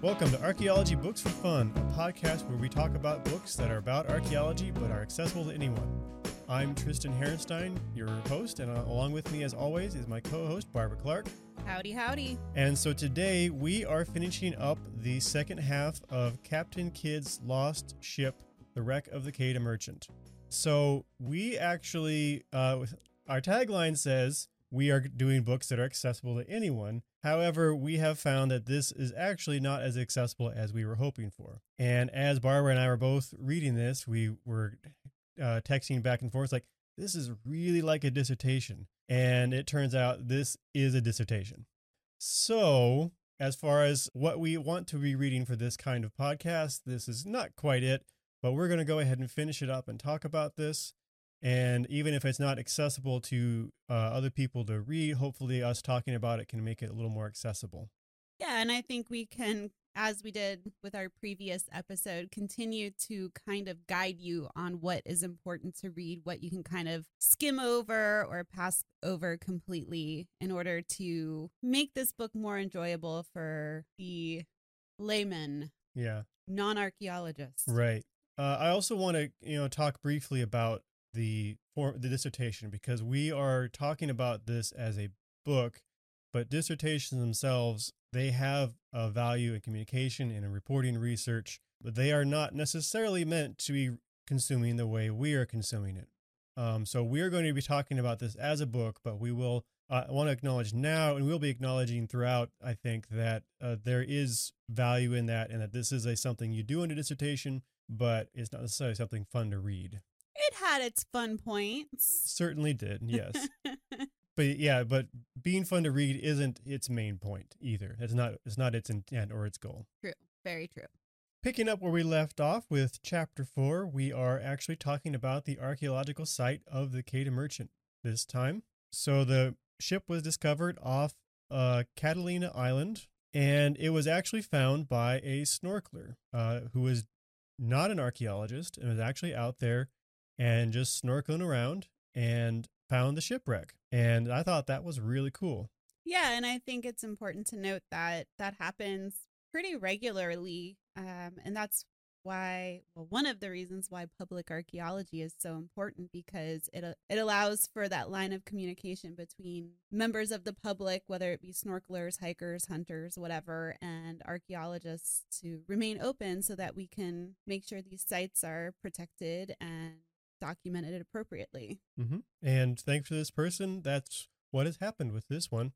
Welcome to Archaeology Books for Fun, a podcast where we talk about books that are about archaeology but are accessible to anyone. I'm Tristan Herenstein, your host, and uh, along with me, as always, is my co host, Barbara Clark. Howdy, howdy. And so today we are finishing up the second half of Captain Kidd's lost ship, The Wreck of the Quedagh Merchant. So we actually, uh, our tagline says, we are doing books that are accessible to anyone. However, we have found that this is actually not as accessible as we were hoping for. And as Barbara and I were both reading this, we were uh, texting back and forth like, this is really like a dissertation. And it turns out this is a dissertation. So, as far as what we want to be reading for this kind of podcast, this is not quite it, but we're going to go ahead and finish it up and talk about this. And even if it's not accessible to uh, other people to read, hopefully us talking about it can make it a little more accessible. Yeah, and I think we can, as we did with our previous episode, continue to kind of guide you on what is important to read, what you can kind of skim over or pass over completely in order to make this book more enjoyable for the layman, Yeah, non archaeologist. right. Uh, I also want to, you know, talk briefly about the for the dissertation because we are talking about this as a book, but dissertations themselves they have a value in communication and in reporting research, but they are not necessarily meant to be consuming the way we are consuming it. Um, so we are going to be talking about this as a book, but we will uh, I want to acknowledge now, and we'll be acknowledging throughout. I think that uh, there is value in that, and that this is a something you do in a dissertation, but it's not necessarily something fun to read. It had its fun points. Certainly did, yes. but yeah, but being fun to read isn't its main point either. It's not. It's not its intent or its goal. true. Very true. Picking up where we left off with chapter four, we are actually talking about the archaeological site of the Quedagh Merchant this time. So the ship was discovered off uh, Catalina Island, and it was actually found by a snorkeler uh, who was not an archaeologist and was actually out there and just snorkeling around and found the shipwreck. And I thought that was really cool. Yeah, and I think it's important to note that that happens pretty regularly. Um, and that's why, well, one of the reasons why public archaeology is so important because it, it allows for that line of communication between members of the public, whether it be snorkelers, hikers, hunters, whatever, and archaeologists to remain open so that we can make sure these sites are protected and documented it appropriately. hmm And thanks to this person, that's what has happened with this one.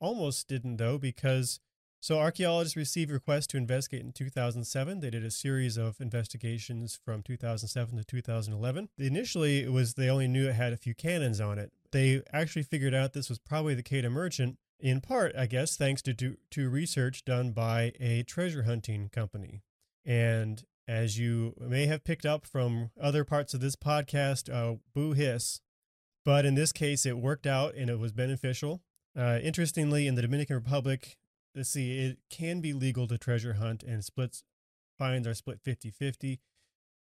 Almost didn't though, because so archaeologists received requests to investigate in 2007. They did a series of investigations from 2007 to 2011. Initially, it was they only knew it had a few cannons on it. They actually figured out this was probably the Quedagh Merchant, in part, I guess, thanks to to, to research done by a treasure hunting company. And as you may have picked up from other parts of this podcast, uh, boo hiss. But in this case, it worked out and it was beneficial. Uh, interestingly, in the Dominican Republic, let's see, it can be legal to treasure hunt and splits fines are split 50 50.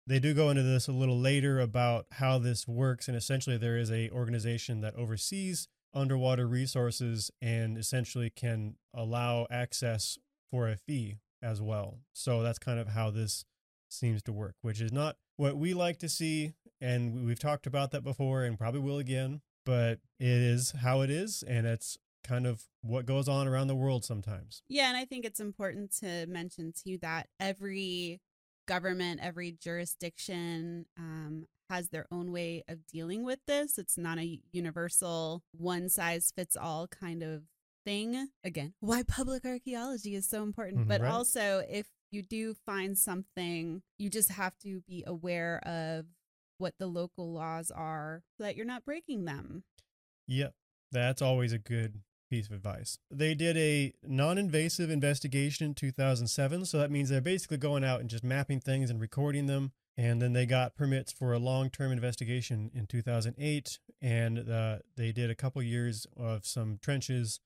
They do go into this a little later about how this works. And essentially, there is a organization that oversees underwater resources and essentially can allow access for a fee as well. So that's kind of how this seems to work, which is not what we like to see. And we- we've talked about that before and probably will again, but it is how it is. And it's kind of what goes on around the world sometimes. Yeah, and I think it's important to mention too that every government, every jurisdiction um, has their own way of dealing with this. It's not a universal, one size fits all kind of thing. Again, why public archaeology is so important. Mhm, but right. also, if you do find something, you just have to be aware of what the local laws are so that you're not breaking them. Yep. That's always a good piece of advice. They did a non invasive investigation in 2007. So that means they're basically going out and just mapping things and recording them. And then they got permits for a long term investigation in 2008. And uh, they did a couple years of some trenches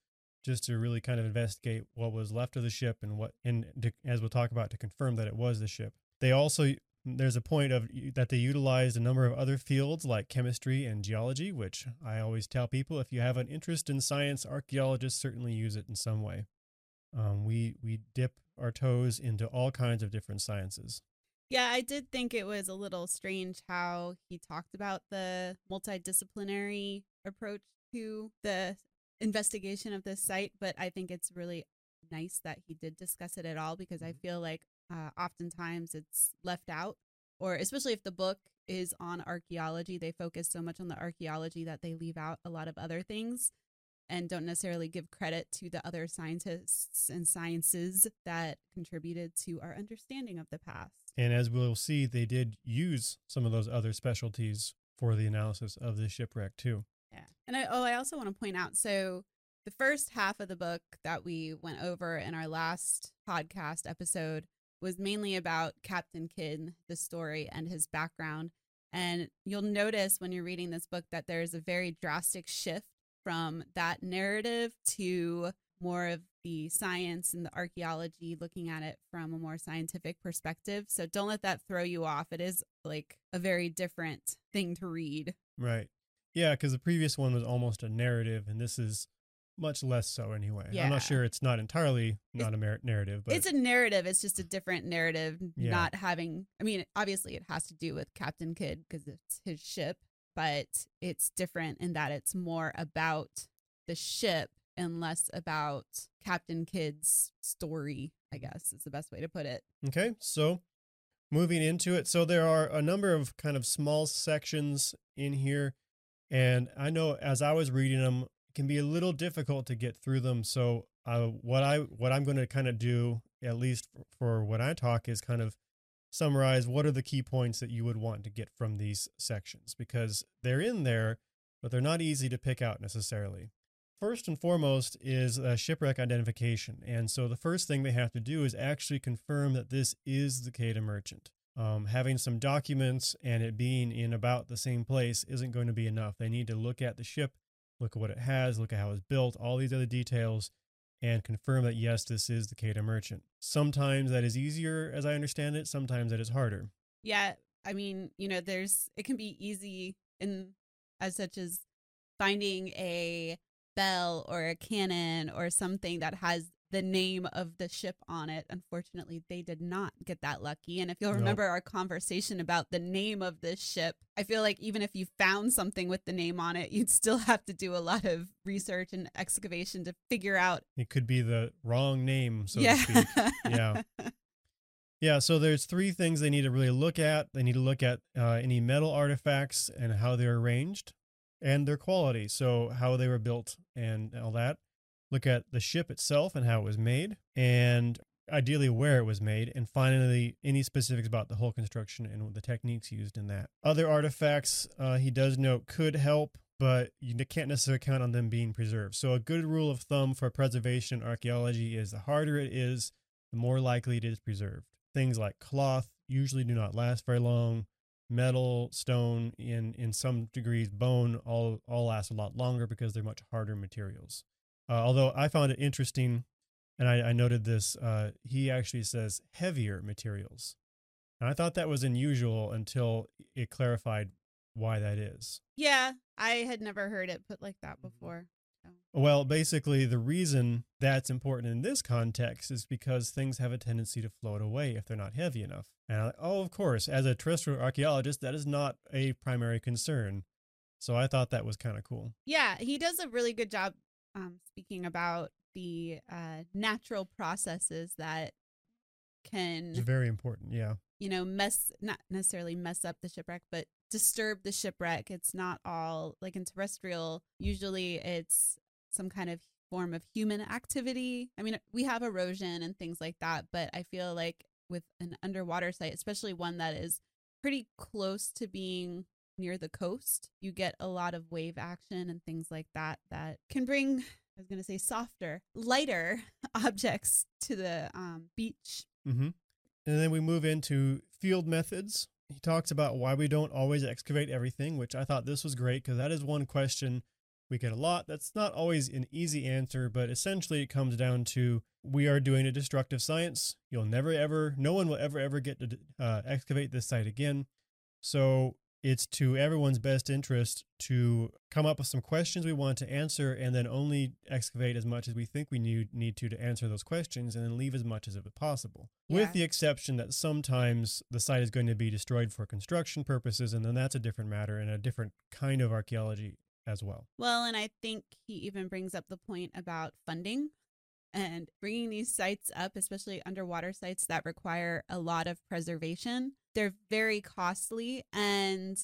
just to really kind of investigate what was left of the ship and what, and to, as we'll talk about, to confirm that it was the ship. They also there's a point of that they utilized a number of other fields like chemistry and geology, which I always tell people if you have an interest in science, archaeologists certainly use it in some way. Um, we we dip our toes into all kinds of different sciences. Yeah, I did think it was a little strange how he talked about the multidisciplinary approach to the investigation of this site, but I think it's really nice that he did discuss it at all because I feel like uh, oftentimes it's left out, or especially if the book is on archaeology, they focus so much on the archaeology that they leave out a lot of other things and don't necessarily give credit to the other scientists and sciences that contributed to our understanding of the past. And as we'll see, they did use some of those other specialties for the analysis of the shipwreck too. Yeah. And I, oh, I also want to point out so the first half of the book that we went over in our last podcast episode was mainly about Captain Kidd, the story, and his background. And you'll notice when you're reading this book that there's a very drastic shift from that narrative to more of the science and the archaeology, looking at it from a more scientific perspective. So don't let that throw you off. It is like a very different thing to read. Right. Yeah, because the previous one was almost a narrative, and this is much less so anyway. I'm not sure it's not entirely not a mer- narrative, but it's a narrative. It's just a different narrative, Yeah. not having, I mean, obviously it has to do with Captain Kidd because it's his ship, but it's different in that it's more about the ship and less about Captain Kidd's story, I guess is the best way to put it. Okay, so moving into it. So there are a number of kind of small sections in here. And I know as I was reading them, it can be a little difficult to get through them. So uh, what I what I'm going to kind of do, at least for, for when I talk, is kind of summarize what are the key points that you would want to get from these sections because they're in there, but they're not easy to pick out necessarily. First and foremost is uh, shipwreck identification. And so the first thing they have to do is actually confirm that this is the Quedagh Merchant. Um, having some documents and it being in about the same place isn't going to be enough. They need to look at the ship, look at what it has, look at how it's built, all these other details, and confirm that yes, this is the Quedagh Merchant. Sometimes that is easier, as I understand it. Sometimes that is harder. Yeah, I mean, you know, there's it can be easy in as such as finding a bell or a cannon or something that has the name of the ship on it. Unfortunately, they did not get that lucky. And if you'll Nope. remember our conversation about the name of this ship, I feel like even if you found something with the name on it, you'd still have to do a lot of research and excavation to figure out. It could be the wrong name, so yeah. to speak. Yeah. Yeah, so there's three things they need to really look at. They need to look at uh, any metal artifacts and how they're arranged and their quality. So, how they were built and all that. Look at the ship itself and how it was made, and ideally where it was made. And finally, any specifics about the whole construction and the techniques used in that. Other artifacts, uh, he does note, could help, but you can't necessarily count on them being preserved. So, a good rule of thumb for preservation in archaeology is the harder it is, the more likely it is preserved. Things like cloth usually do not last very long. Metal, stone, in in some degrees, bone all all last a lot longer because they're much harder materials. Uh, although I found it interesting, and I, I noted this, uh, he actually says heavier materials, and I thought that was unusual until it clarified why that is. yeah, I had never heard it put like that Mm-hmm. before. Well, basically, the reason that's important in this context is because things have a tendency to float away if they're not heavy enough. And oh, of course, as a terrestrial archaeologist, that is not a primary concern. So I thought that was kind of cool. Yeah, he does a really good job um, speaking about the uh, natural processes that It's can, very important. Yeah. you know, mess, not necessarily mess up the shipwreck, but disturb the shipwreck. It's not all like in terrestrial, usually it's some kind of form of human activity. I mean, we have erosion and things like that, but I feel like with an underwater site, especially one that is pretty close to being near the coast, you get a lot of wave action and things like that that can bring, I was going to say softer, lighter objects to the um, beach. Mm-hmm. And then we move into field methods. He talks about why we don't always excavate everything, which I thought this was great because that is one question we get a lot. That's not always an easy answer, but essentially it comes down to we are doing a destructive science. You'll never ever, no one will ever ever get to uh, excavate this site again. So it's to everyone's best interest to come up with some questions we want to answer and then only excavate as much as we think we need, need to to answer those questions and then leave as much as it possible. Yeah. With the exception that sometimes the site is going to be destroyed for construction purposes, and then that's a different matter and a different kind of archaeology as well. Well, and I think he even brings up the point about funding and bringing these sites up, especially underwater sites that require a lot of preservation. They're very costly and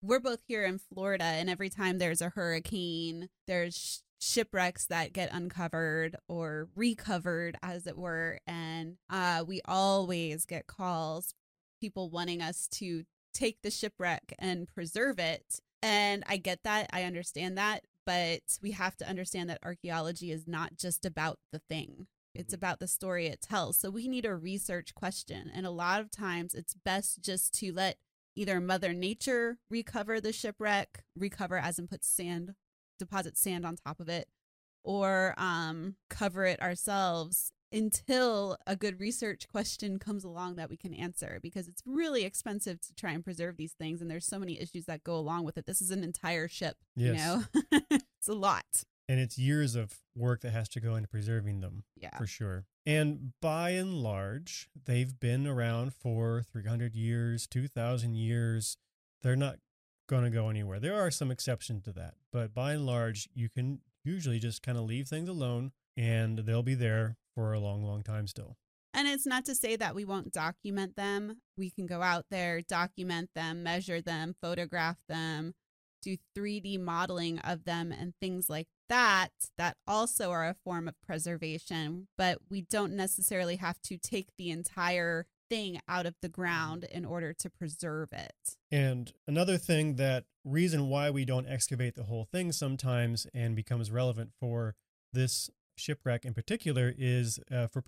we're both here in Florida and every time there's a hurricane, there's shipwrecks that get uncovered or recovered as it were and uh, we always get calls people wanting us to take the shipwreck and preserve it and I get that. I understand that. But we have to understand that archaeology is not just about the thing, it's Mhm. about the story it tells. So we need a research question. And a lot of times it's best just to let either Mother Nature recover the shipwreck, recover as in put sand, deposit sand on top of it, or um, cover it ourselves until a good research question comes along that we can answer because it's really expensive to try and preserve these things and there's so many issues that go along with it this is an entire ship you know it's a lot And it's years of work that has to go into preserving them. yeah for sure. And by and large, they've been around for 300 years, 2,000 years. They're not going to go anywhere. There are some exceptions to that, but by and large, you can usually just kind of leave things alone and they'll be there for a long, long time still. and it's not to say that we won't document them we can go out there document them measure them photograph them do 3d modeling of them and things like that that also are a form of preservation but we don't necessarily have to take the entire thing out of the ground in order to preserve it And another thing that reason why we don't excavate the whole thing sometimes and becomes relevant for this shipwreck in particular is uh, for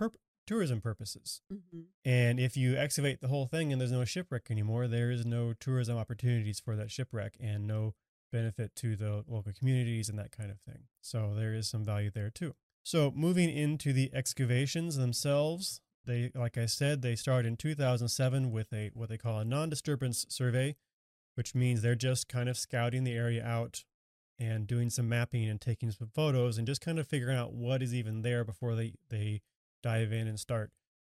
tourism purposes. hmm And if you excavate the whole thing and there's no shipwreck anymore, there is no tourism opportunities for that shipwreck and no benefit to the local communities and that kind of thing. So there is some value there too. So moving into the excavations themselves, they like I said, they started in 2007 with a what they call a non-disturbance survey, which means they're just kind of scouting the area out and doing some mapping and taking some photos and just kind of figuring out what is even there before they they dive in and start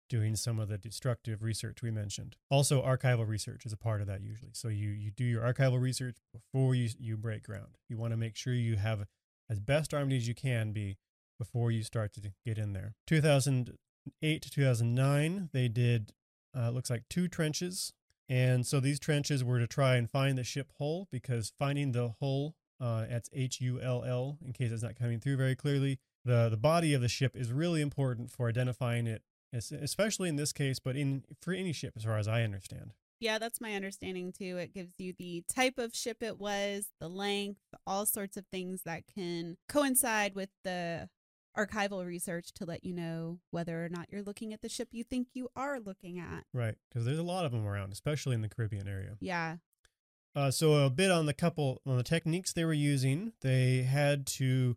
doing some of the destructive research we mentioned. Also, archival research is a part of that usually. So you you do your archival research before you you break ground. You want to make sure you have as best armed as you can be before you start to get in there. 2008 to 2009, they did uh, looks like two trenches, and so these trenches were to try and find the ship hull because finding the hull uh, that's H U L L in case it's not coming through very clearly. The the body of the ship is really important for identifying it especially in this case, but in for any ship, as far as I understand. Yeah, that's my understanding too. It gives you the type of ship it was, the length, all sorts of things that can coincide with the archival research to let you know whether or not you're looking at the ship you think you are looking at. Right, because there's a lot of them around, especially in the Caribbean area. Yeah. Uh, so a bit on the couple on the techniques they were using. They had to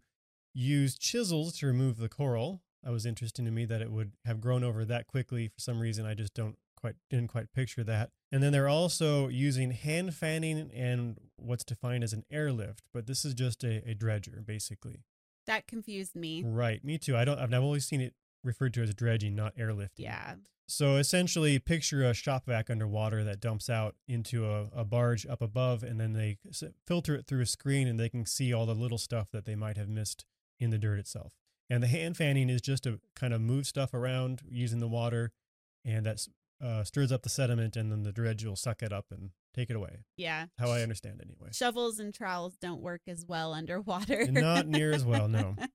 use chisels to remove the coral. That was interesting to me that it would have grown over that quickly. For some reason, I just don't quite didn't quite picture that. And then they're also using hand fanning and what's defined as an airlift, but this is just a, a dredger basically. That confused me. Right, me too. I don't. I've never always seen it referred to as dredging, not airlifting. Yeah. So essentially, picture a shop vac underwater that dumps out into a, a barge up above, and then they filter it through a screen, and they can see all the little stuff that they might have missed in the dirt itself. And the hand fanning is just to kind of move stuff around using the water, and that uh, stirs up the sediment, and then the dredge will suck it up and take it away. Yeah. How I understand, it anyway. Shovels and trowels don't work as well underwater. Not near as well, no.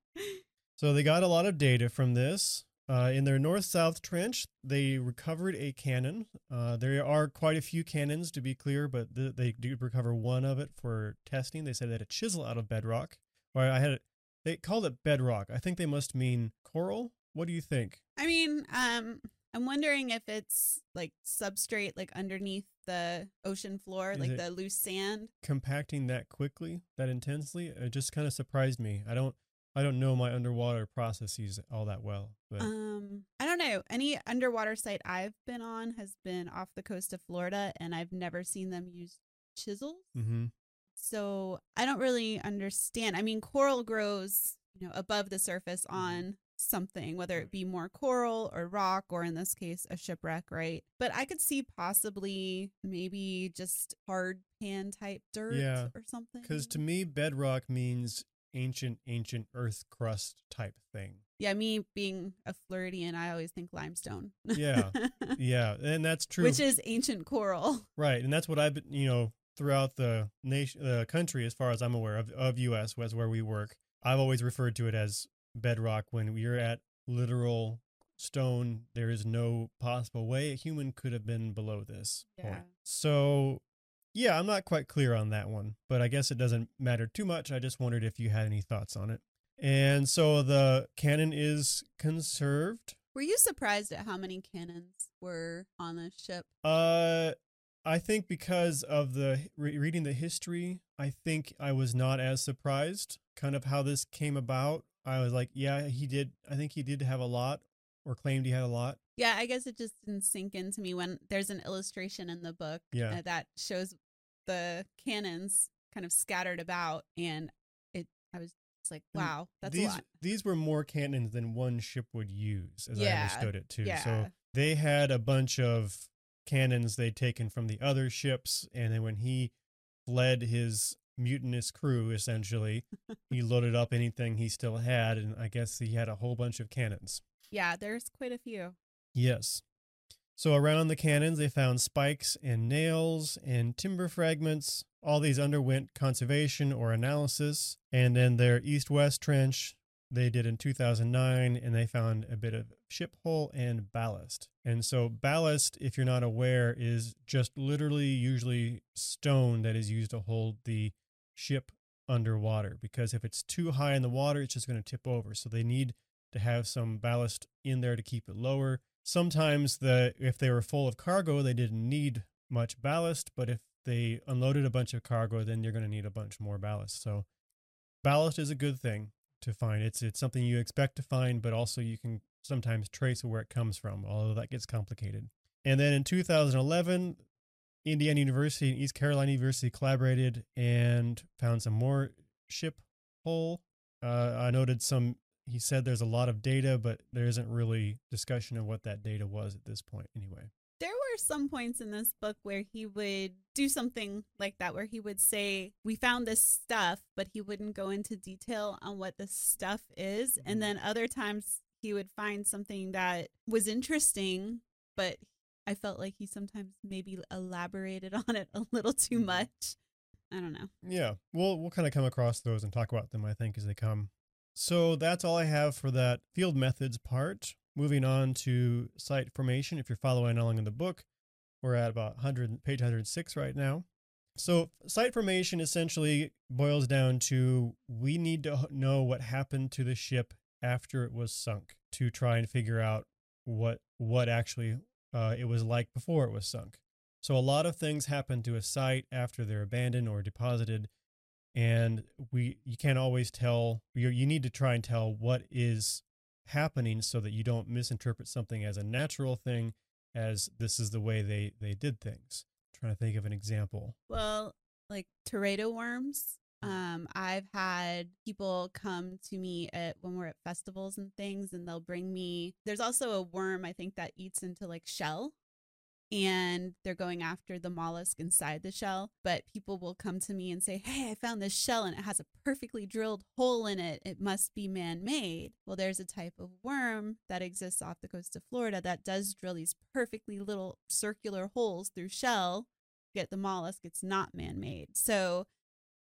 So they got a lot of data from this. Uh, in their north-south trench, they recovered a cannon. Uh, there are quite a few cannons, to be clear, but th- they did recover one of it for testing. They said they had a chisel out of bedrock. Or I had it. They called it bedrock. I think they must mean coral. What do you think? I mean, um, I'm wondering if it's like substrate, like underneath the ocean floor, Is like the loose sand. Compacting that quickly, that intensely, it just kind of surprised me. I don't, I don't know my underwater processes all that well, but Um, I don't know. Any underwater site I've been on has been off the coast of Florida, and I've never seen them use chisels. Mm-hmm. So I don't really understand. I mean, coral grows, you know, above the surface Mm-hmm. on something, whether it be more coral or rock, or in this case, a shipwreck, right? But I could see possibly maybe just hard pan type dirt Yeah, or something. Because to me, bedrock means ancient, ancient earth crust type thing. yeah, me being a Floridian, I always think limestone. Yeah. Yeah, and that's true. Which is ancient coral. right, and that's what I've been, you know, throughout the nation, the country, as far as I'm aware of, of U.S. was where we work. I've always referred to it as bedrock when you're at literal stone. There is no possible way a human could have been below this Yeah. point. So, yeah, I'm not quite clear on that one, but I guess it doesn't matter too much. I just wondered if you had any thoughts on it. And so the cannon is conserved. Were you surprised at how many cannons were on the ship? Uh, I think because of the re- reading the history, I think I was not as surprised. Kind of how this came about. I was like, yeah, he did. I think he did have a lot, or claimed he had a lot. Yeah, I guess it just didn't sink into me when there's an illustration in the book Yeah. uh, that shows the cannons kind of scattered about, and it. I was just like, wow, that's these a lot. these were more cannons than one ship would use, as I understood it too. yeah. So they had a bunch of cannons they'd taken from the other ships, and then when he fled his mutinous crew, essentially, he loaded up anything he still had, and I guess he had a whole bunch of cannons. Yeah, there's quite a few. Yes. So around the cannons, they found spikes and nails and timber fragments. All these underwent conservation or analysis. And then their east west trench, they did in 2009, and they found a bit of ship hull and ballast. And so, ballast, if you're not aware, is just literally usually stone that is used to hold the ship underwater. Because if it's too high in the water, it's just going to tip over. So, they need to have some ballast in there to keep it lower. Sometimes the if they were full of cargo, they didn't need much ballast, but if they unloaded a bunch of cargo, then you're going to need a bunch more ballast. So ballast is a good thing to find. It's it's something you expect to find, but also you can sometimes trace where it comes from, although that gets complicated. And then in 2011, Indiana University and East Carolina University collaborated and found some more ship hull. Uh, I noted some he said there's a lot of data, but there isn't really discussion of what that data was at this point, anyway. There were some points in this book where he would do something like that, where he would say, We found this stuff, but he wouldn't go into detail on what the stuff is. Mhm. And then other times he would find something that was interesting, but I felt like he sometimes maybe elaborated on it a little too Mhm. much. I don't know. Yeah, we'll we'll kind of come across those and talk about them, I think, as they come. So that's all I have for that field methods part. Moving on to site formation. If you're following along in the book, we're at about 100 page 106 right now. So site formation essentially boils down to we need to know what happened to the ship after it was sunk to try and figure out what what actually uh, it was like before it was sunk. So a lot of things happen to a site after they're abandoned or deposited, and we you can't always tell. You you need to try and tell what is happening so that you don't misinterpret something as a natural thing, as this is the way they they did things. trying to think of an example. Well, like Teredo worms. Um, I've had people come to me at when we're at festivals and things, and they'll bring me. There's also a worm I think that eats into like shell, and they're going after the mollusk inside the shell. But people will come to me and say, "Hey, I found this shell, and it has a perfectly drilled hole in it. It must be man-made." Well, there's a type of worm that exists off the coast of Florida that does drill these perfectly little circular holes through shell get the mollusk it's not man-made so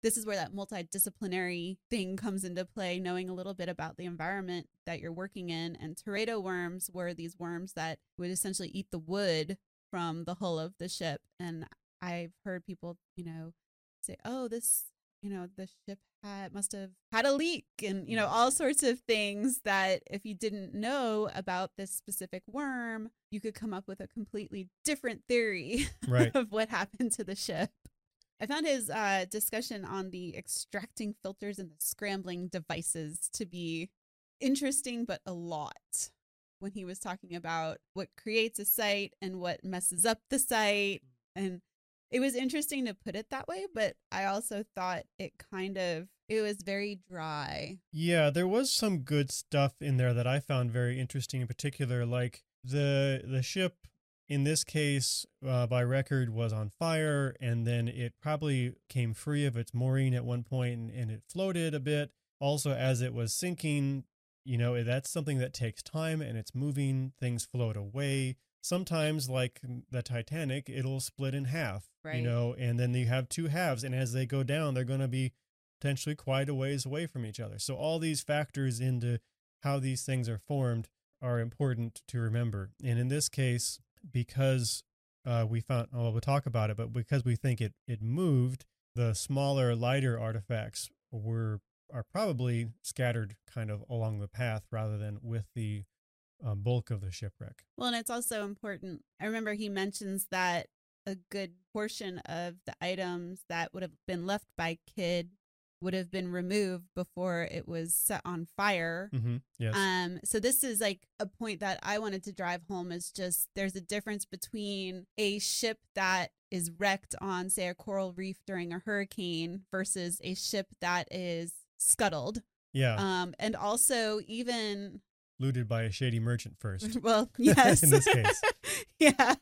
this is where that multidisciplinary thing comes into play knowing a little bit about the environment that you're working in and teredo worms were these worms that would essentially eat the wood from the hull of the ship and i've heard people you know say oh this you know the ship had must have had a leak and you know all sorts of things that if you didn't know about this specific worm you could come up with a completely different theory Right. of what happened to the ship. I found his uh, discussion on the extracting filters and the scrambling devices to be interesting, but a lot when he was talking about what creates a site and what messes up the site. And it was interesting to put it that way, but I also thought it kind of it was very dry. Yeah, there was some good stuff in there that I found very interesting in particular like the the ship in this case uh, by record was on fire and then it probably came free of its mooring at one point and, and it floated a bit also as it was sinking you know that's something that takes time and it's moving things float away. Sometimes like the titanic it'll split in half Right. you know and then you have two halves and as they go down they're going to be potentially quite a ways away from each other. So all these factors into how these things are formed are important to remember. And in this case because uh, we found well we'll talk about it but because we think it it moved the smaller lighter artifacts were are probably scattered kind of along the path rather than with the uh, bulk of the shipwreck Well, and it's also important. I remember he mentions that a good portion of the items that would have been left by Kidd would have been removed before it was set on fire. mm-hmm. yes Um, so this is like a point that I wanted to drive home is just there's a difference between a ship that is wrecked on, say, a coral reef during a hurricane versus a ship that is scuttled. yeah Um, and also even looted by a shady merchant first well, yes. in this case yeah.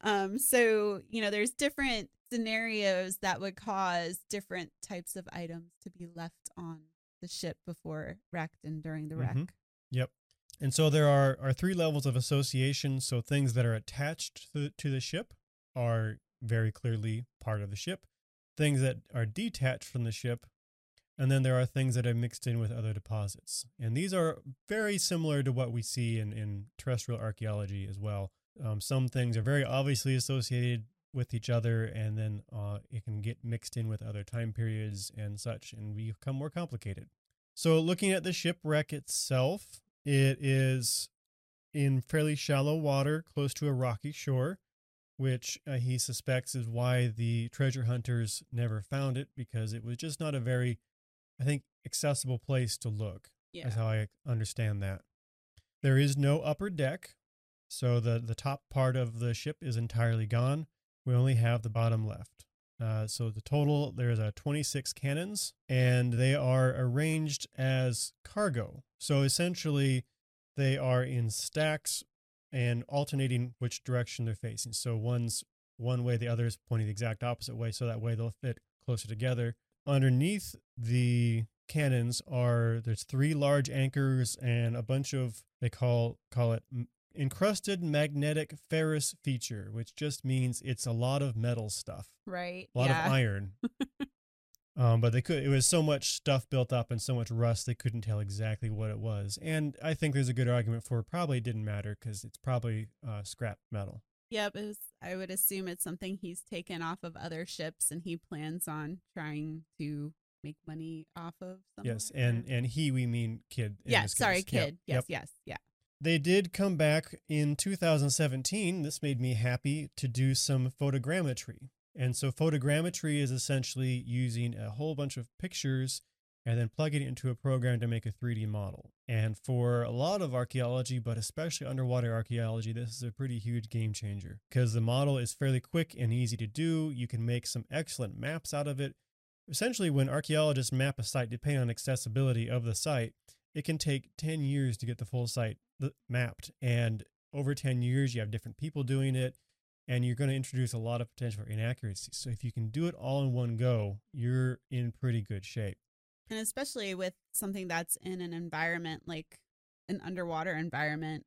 Um, so, you know, there's different scenarios that would cause different types of items to be left on the ship before wrecked and during the wreck. Mhm. Yep. And so there are, are three levels of association. So things that are attached to, to the ship are very clearly part of the ship. Things that are detached from the ship, and then there are things that are mixed in with other deposits. And these are very similar to what we see in, in terrestrial archaeology as well. Um, some things are very obviously associated with each other, and then uh, it can get mixed in with other time periods and such, and become more complicated. So, looking at the shipwreck itself, it is in fairly shallow water, close to a rocky shore, which uh, he suspects is why the treasure hunters never found it because it was just not a very, I think, accessible place to look. Yeah. That's how I understand that. There is no upper deck, so the the top part of the ship is entirely gone. We only have the bottom left. Uh, so the total there's a 26 cannons, and they are arranged as cargo. So essentially, they are in stacks and alternating which direction they're facing. So one's one way, the other is pointing the exact opposite way, so that way they'll fit closer together. Underneath the cannons are there's three large anchors and a bunch of they call call it encrusted magnetic ferrous feature, which just means it's a lot of metal stuff Right. a lot yeah. of iron. um, but they could. It was so much stuff built up and so much rust they couldn't tell exactly what it was. And I think there's a good argument for it probably didn't matter because it's probably uh, scrap metal. Yep. It was, I would assume it's something he's taken off of other ships and he plans on trying to make money off of. Something. Yes, and and he we mean Kidd. in yeah, this sorry, case. Yep, Kidd. Yes, yep. yes, yeah. They did come back in 2017. This made me happy to do some photogrammetry. And so photogrammetry is essentially using a whole bunch of pictures and then plugging it into a program to make a 3D model. And for a lot of archaeology, but especially underwater archaeology, this is a pretty huge game changer because the model is fairly quick and easy to do. You can make some excellent maps out of it. Essentially, when archaeologists map a site, depending on accessibility of the site, it can take 10 years to get the full site mapped. And over 10 years, you have different people doing it, and you're going to introduce a lot of potential for inaccuracies. So if you can do it all in one go, you're in pretty good shape. And especially with something that's in an environment like an underwater environment,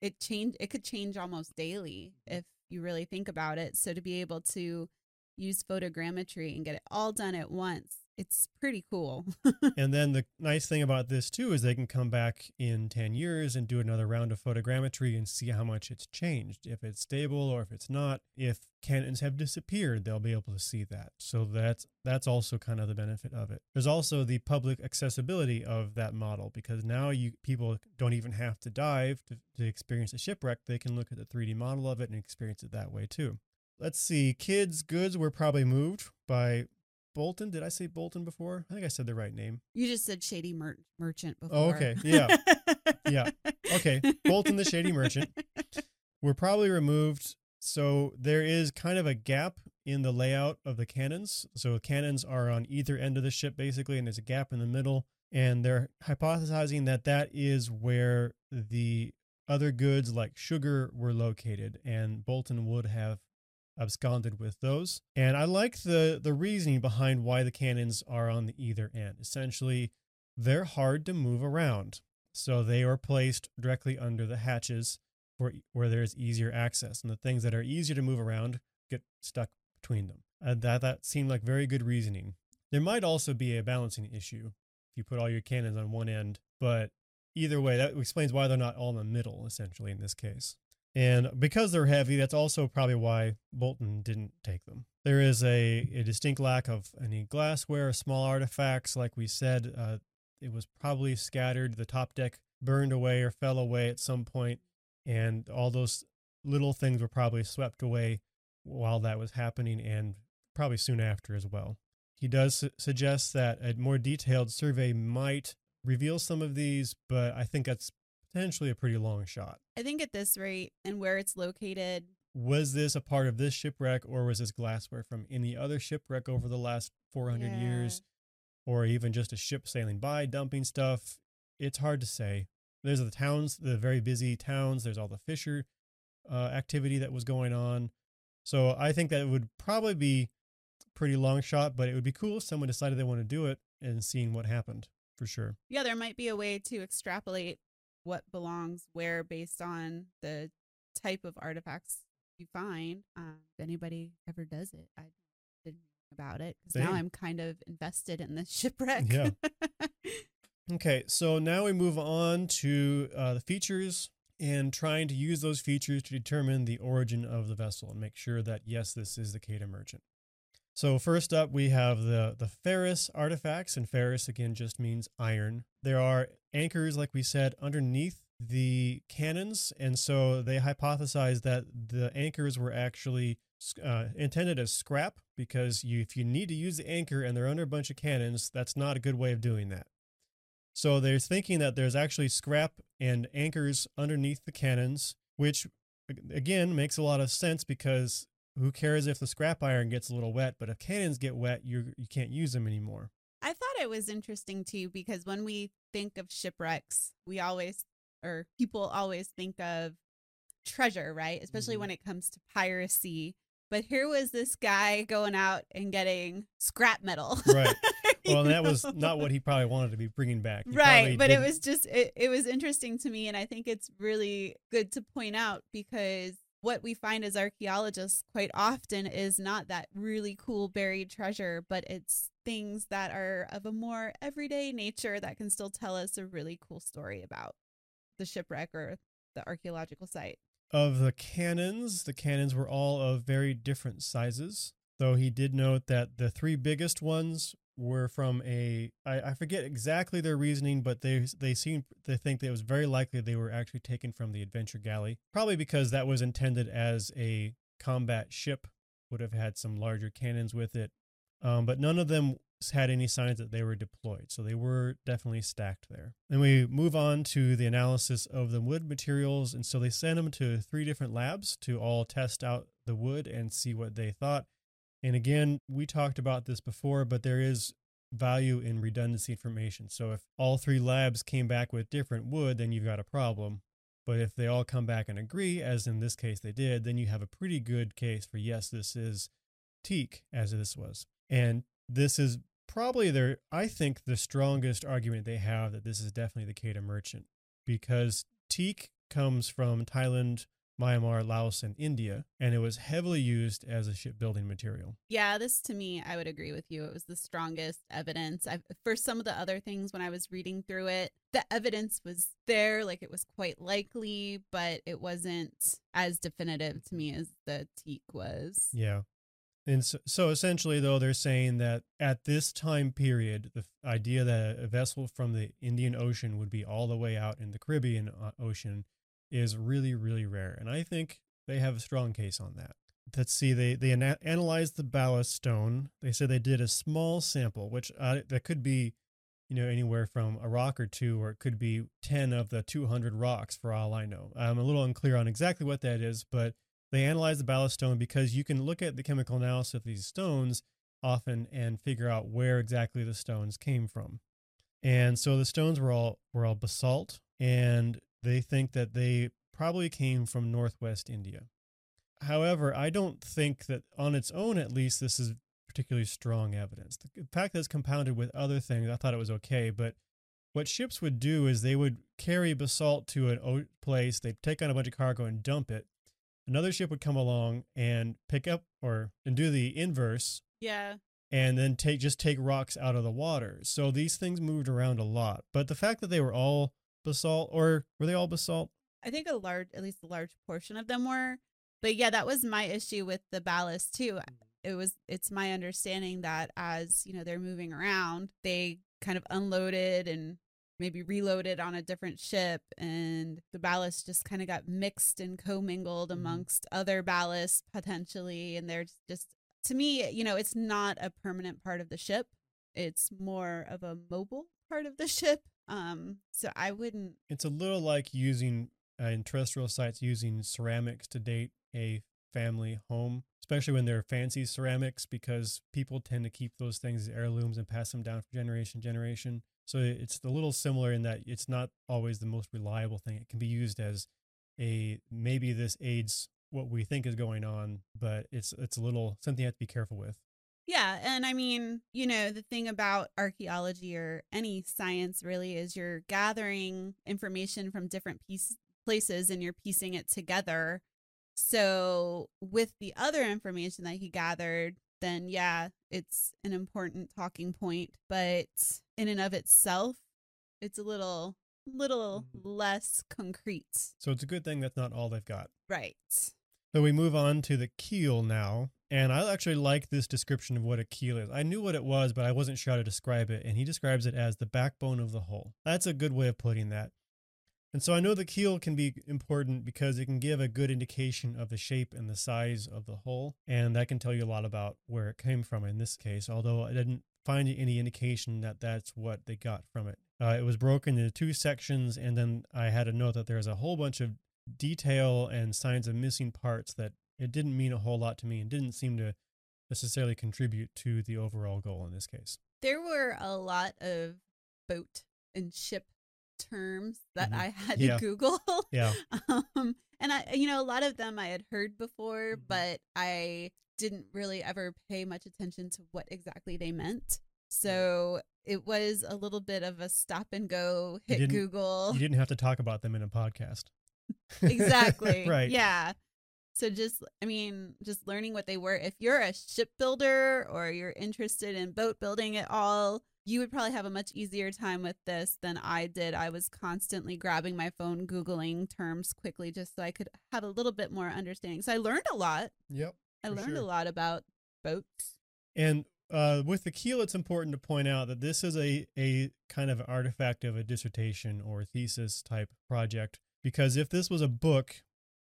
it change it could change almost daily mm-hmm. if you really think about it. So to be able to use photogrammetry and get it all done at once, it's pretty cool. and then the nice thing about this too is they can come back in 10 years and do another round of photogrammetry and see how much it's changed if it's stable or if it's not. If cannons have disappeared they'll be able to see that. So that's that's also kind of the benefit of it. There's also the public accessibility of that model because now you people don't even have to dive to, to experience a shipwreck. They can look at the 3d model of it and experience it that way too. Let's see Kidd's goods were probably moved by Bolton. Did I say Bolton before? I think I said the right name. you just said shady mer- merchant oh, before. Oh, okay. Yeah. Yeah. Okay. Bolton the Shady Merchant. Were probably removed. So there is kind of a gap in the layout of the cannons. So cannons are on either end of the ship basically, and there's a gap in the middle. And they're hypothesizing that that is where the other goods like sugar were located, and Bolton would have absconded with those. And I like the the reasoning behind why the cannons are on the either end. Essentially, they're hard to move around, so they are placed directly under the hatches for where there's easier access, and the things that are easier to move around get stuck between them. And that that seemed like very good reasoning. There might also be a balancing issue if you put all your cannons on one end, but either way, that explains why they're not all in the middle, essentially, in this case. And because they're heavy, that's also probably why Bolton didn't take them. There is a, a distinct lack of any glassware, or small artifacts. Like we said, uh, it was probably scattered. The top deck burned away or fell away at some point, and all those little things were probably swept away while that was happening and probably soon after as well. He does su- suggest that a more detailed survey might reveal some of these, but I think that's potentially a pretty long shot. I think at this rate and where it's located, Was this a part of this shipwreck, or was this glassware from any other shipwreck over the last 400 Yeah. years, or even just a ship sailing by dumping stuff? It's hard to say. There's the towns, the very busy towns. There's all the fisher uh, activity that was going on. So I think that it would probably be a pretty long shot, but it would be cool if someone decided they want to do it and seeing what happened for sure. yeah, there might be a way to extrapolate what belongs where based on the type of artifacts you find. Um, if anybody ever does it, I didn't know about it because now I'm kind of invested in this shipwreck. Yeah. Okay, so now we move on to uh, the features and trying to use those features to determine the origin of the vessel and make sure that yes, this is the Quedagh Merchant. So first up, we have the the ferrous artifacts, and ferrous again just means iron. There are anchors, like we said, underneath the cannons, and so they hypothesized that the anchors were actually uh, intended as scrap because you, if you need to use the anchor and they're under a bunch of cannons, that's not a good way of doing that. So they're thinking that there's actually scrap and anchors underneath the cannons, which again makes a lot of sense because who cares if the scrap iron gets a little wet, but if cannons get wet, you you can't use them anymore. I thought it was interesting too because when we think of shipwrecks, we always or people always think of treasure, right? Especially Mhm. when it comes to piracy. But here was this guy going out and getting scrap metal. Right. Well, that was not what he probably wanted to be bringing back. He right but it didn't- was just it, it was interesting to me and i think it's really good to point out because what we find as archaeologists quite often is not that really cool buried treasure but it's things that are of a more everyday nature that can still tell us a really cool story about the shipwreck or the archaeological site Of the cannons, the cannons were all of very different sizes. Though he did note that the three biggest ones were from a I, I forget exactly their reasoning, but they they seem to think that it was very likely they were actually taken from the Adventure Galley. Probably because that was intended as a combat ship, would have had some larger cannons with it. Um, but none of them had any signs that they were deployed, so they were definitely stacked there. Then we move on to the analysis of the wood materials, and so they sent them to three different labs to all test out the wood and see what they thought. And again, we talked about this before, but there is value in redundancy information. So if all three labs came back with different wood, then you've got a problem. But if they all come back and agree, as in this case they did, then you have a pretty good case for yes, this is teak, as this was. And this is probably their, I think, the strongest argument they have that this is definitely the Quedagh merchant because teak comes from Thailand, Myanmar, Laos, and India, and it was heavily used as a shipbuilding material. Yeah, this to me, I would agree with you. It was the strongest evidence. I, for some of the other things, when I was reading through it, the evidence was there, like it was quite likely, but it wasn't as definitive to me as the teak was. Yeah. And so, so essentially, though, they're saying that at this time period, the f- idea that a vessel from the Indian Ocean would be all the way out in the Caribbean uh, Ocean is really, really rare. And I think they have a strong case on that. Let's see, they, they ana- analyzed the ballast stone. They said they did a small sample, which uh, that could be, you know, anywhere from a rock or two, or it could be 10 of the 200 rocks for all I know. I'm a little unclear on exactly what that is, but they analyzed the ballast stone because you can look at the chemical analysis of these stones often and figure out where exactly the stones came from. And so the stones were all were all basalt, and they think that they probably came from northwest India. However, I don't think that on its own, at least, this is particularly strong evidence. The fact that it's compounded with other things, I thought it was okay. But what ships would do is they would carry basalt to a place, they'd take on a bunch of cargo and dump it. Another ship would come along and pick up or and do the inverse. Yeah. And then take just take rocks out of the water. So these things moved around a lot. But the fact that they were all basalt, or were they all basalt? I think a large, at least a large portion of them were. But yeah, that was my issue with the ballast too. It was, it's my understanding that as, you know, they're moving around, they kind of unloaded and maybe reloaded on a different ship and the ballast just kind of got mixed and commingled mm-hmm. amongst other ballast potentially and they're just to me you know it's not a permanent part of the ship it's more of a mobile part of the ship um so i wouldn't it's a little like using uh, in terrestrial sites using ceramics to date a family home, especially when they're fancy ceramics, because people tend to keep those things as heirlooms and pass them down from generation to generation. So it's a little similar in that it's not always the most reliable thing. It can be used as a maybe this aids what we think is going on, but it's it's a little something you have to be careful with. Yeah, and I mean, you know, the thing about archaeology or any science really is you're gathering information from different piece, places and you're piecing it together. So, with the other information that he gathered, then yeah, it's an important talking point, but in and of itself, it's a little little mm-hmm. less concrete. So it's a good thing that's not all they've got. Right. So we move on to the keel now. And I actually like this description of what a keel is. I knew what it was, but I wasn't sure how to describe it. And he describes it as the backbone of the hull. That's a good way of putting that. And so I know the keel can be important because it can give a good indication of the shape and the size of the hull. And that can tell you a lot about where it came from in this case, although I didn't find any indication that that's what they got from it. Uh, it was broken into two sections, and then I had a note that there's a whole bunch of detail and signs of missing parts that it didn't mean a whole lot to me and didn't seem to necessarily contribute to the overall goal in this case. There were a lot of boat and ship terms that mm-hmm. I had yeah. to Google. Yeah. um, and I, you know, a lot of them I had heard before, mm-hmm. but I didn't really ever pay much attention to what exactly they meant. So it was a little bit of a stop and go, hit you Google. You didn't have to talk about them in a podcast. exactly. right. Yeah. So just, I mean, just learning what they were. If you're a shipbuilder or you're interested in boat building at all, you would probably have a much easier time with this than I did. I was constantly grabbing my phone, Googling terms quickly just so I could have a little bit more understanding. So I learned a lot. Yep. I learned sure. a lot about boats. And uh, with the keel, it's important to point out that this is a, a kind of artifact of a dissertation or thesis type project. Because if this was a book,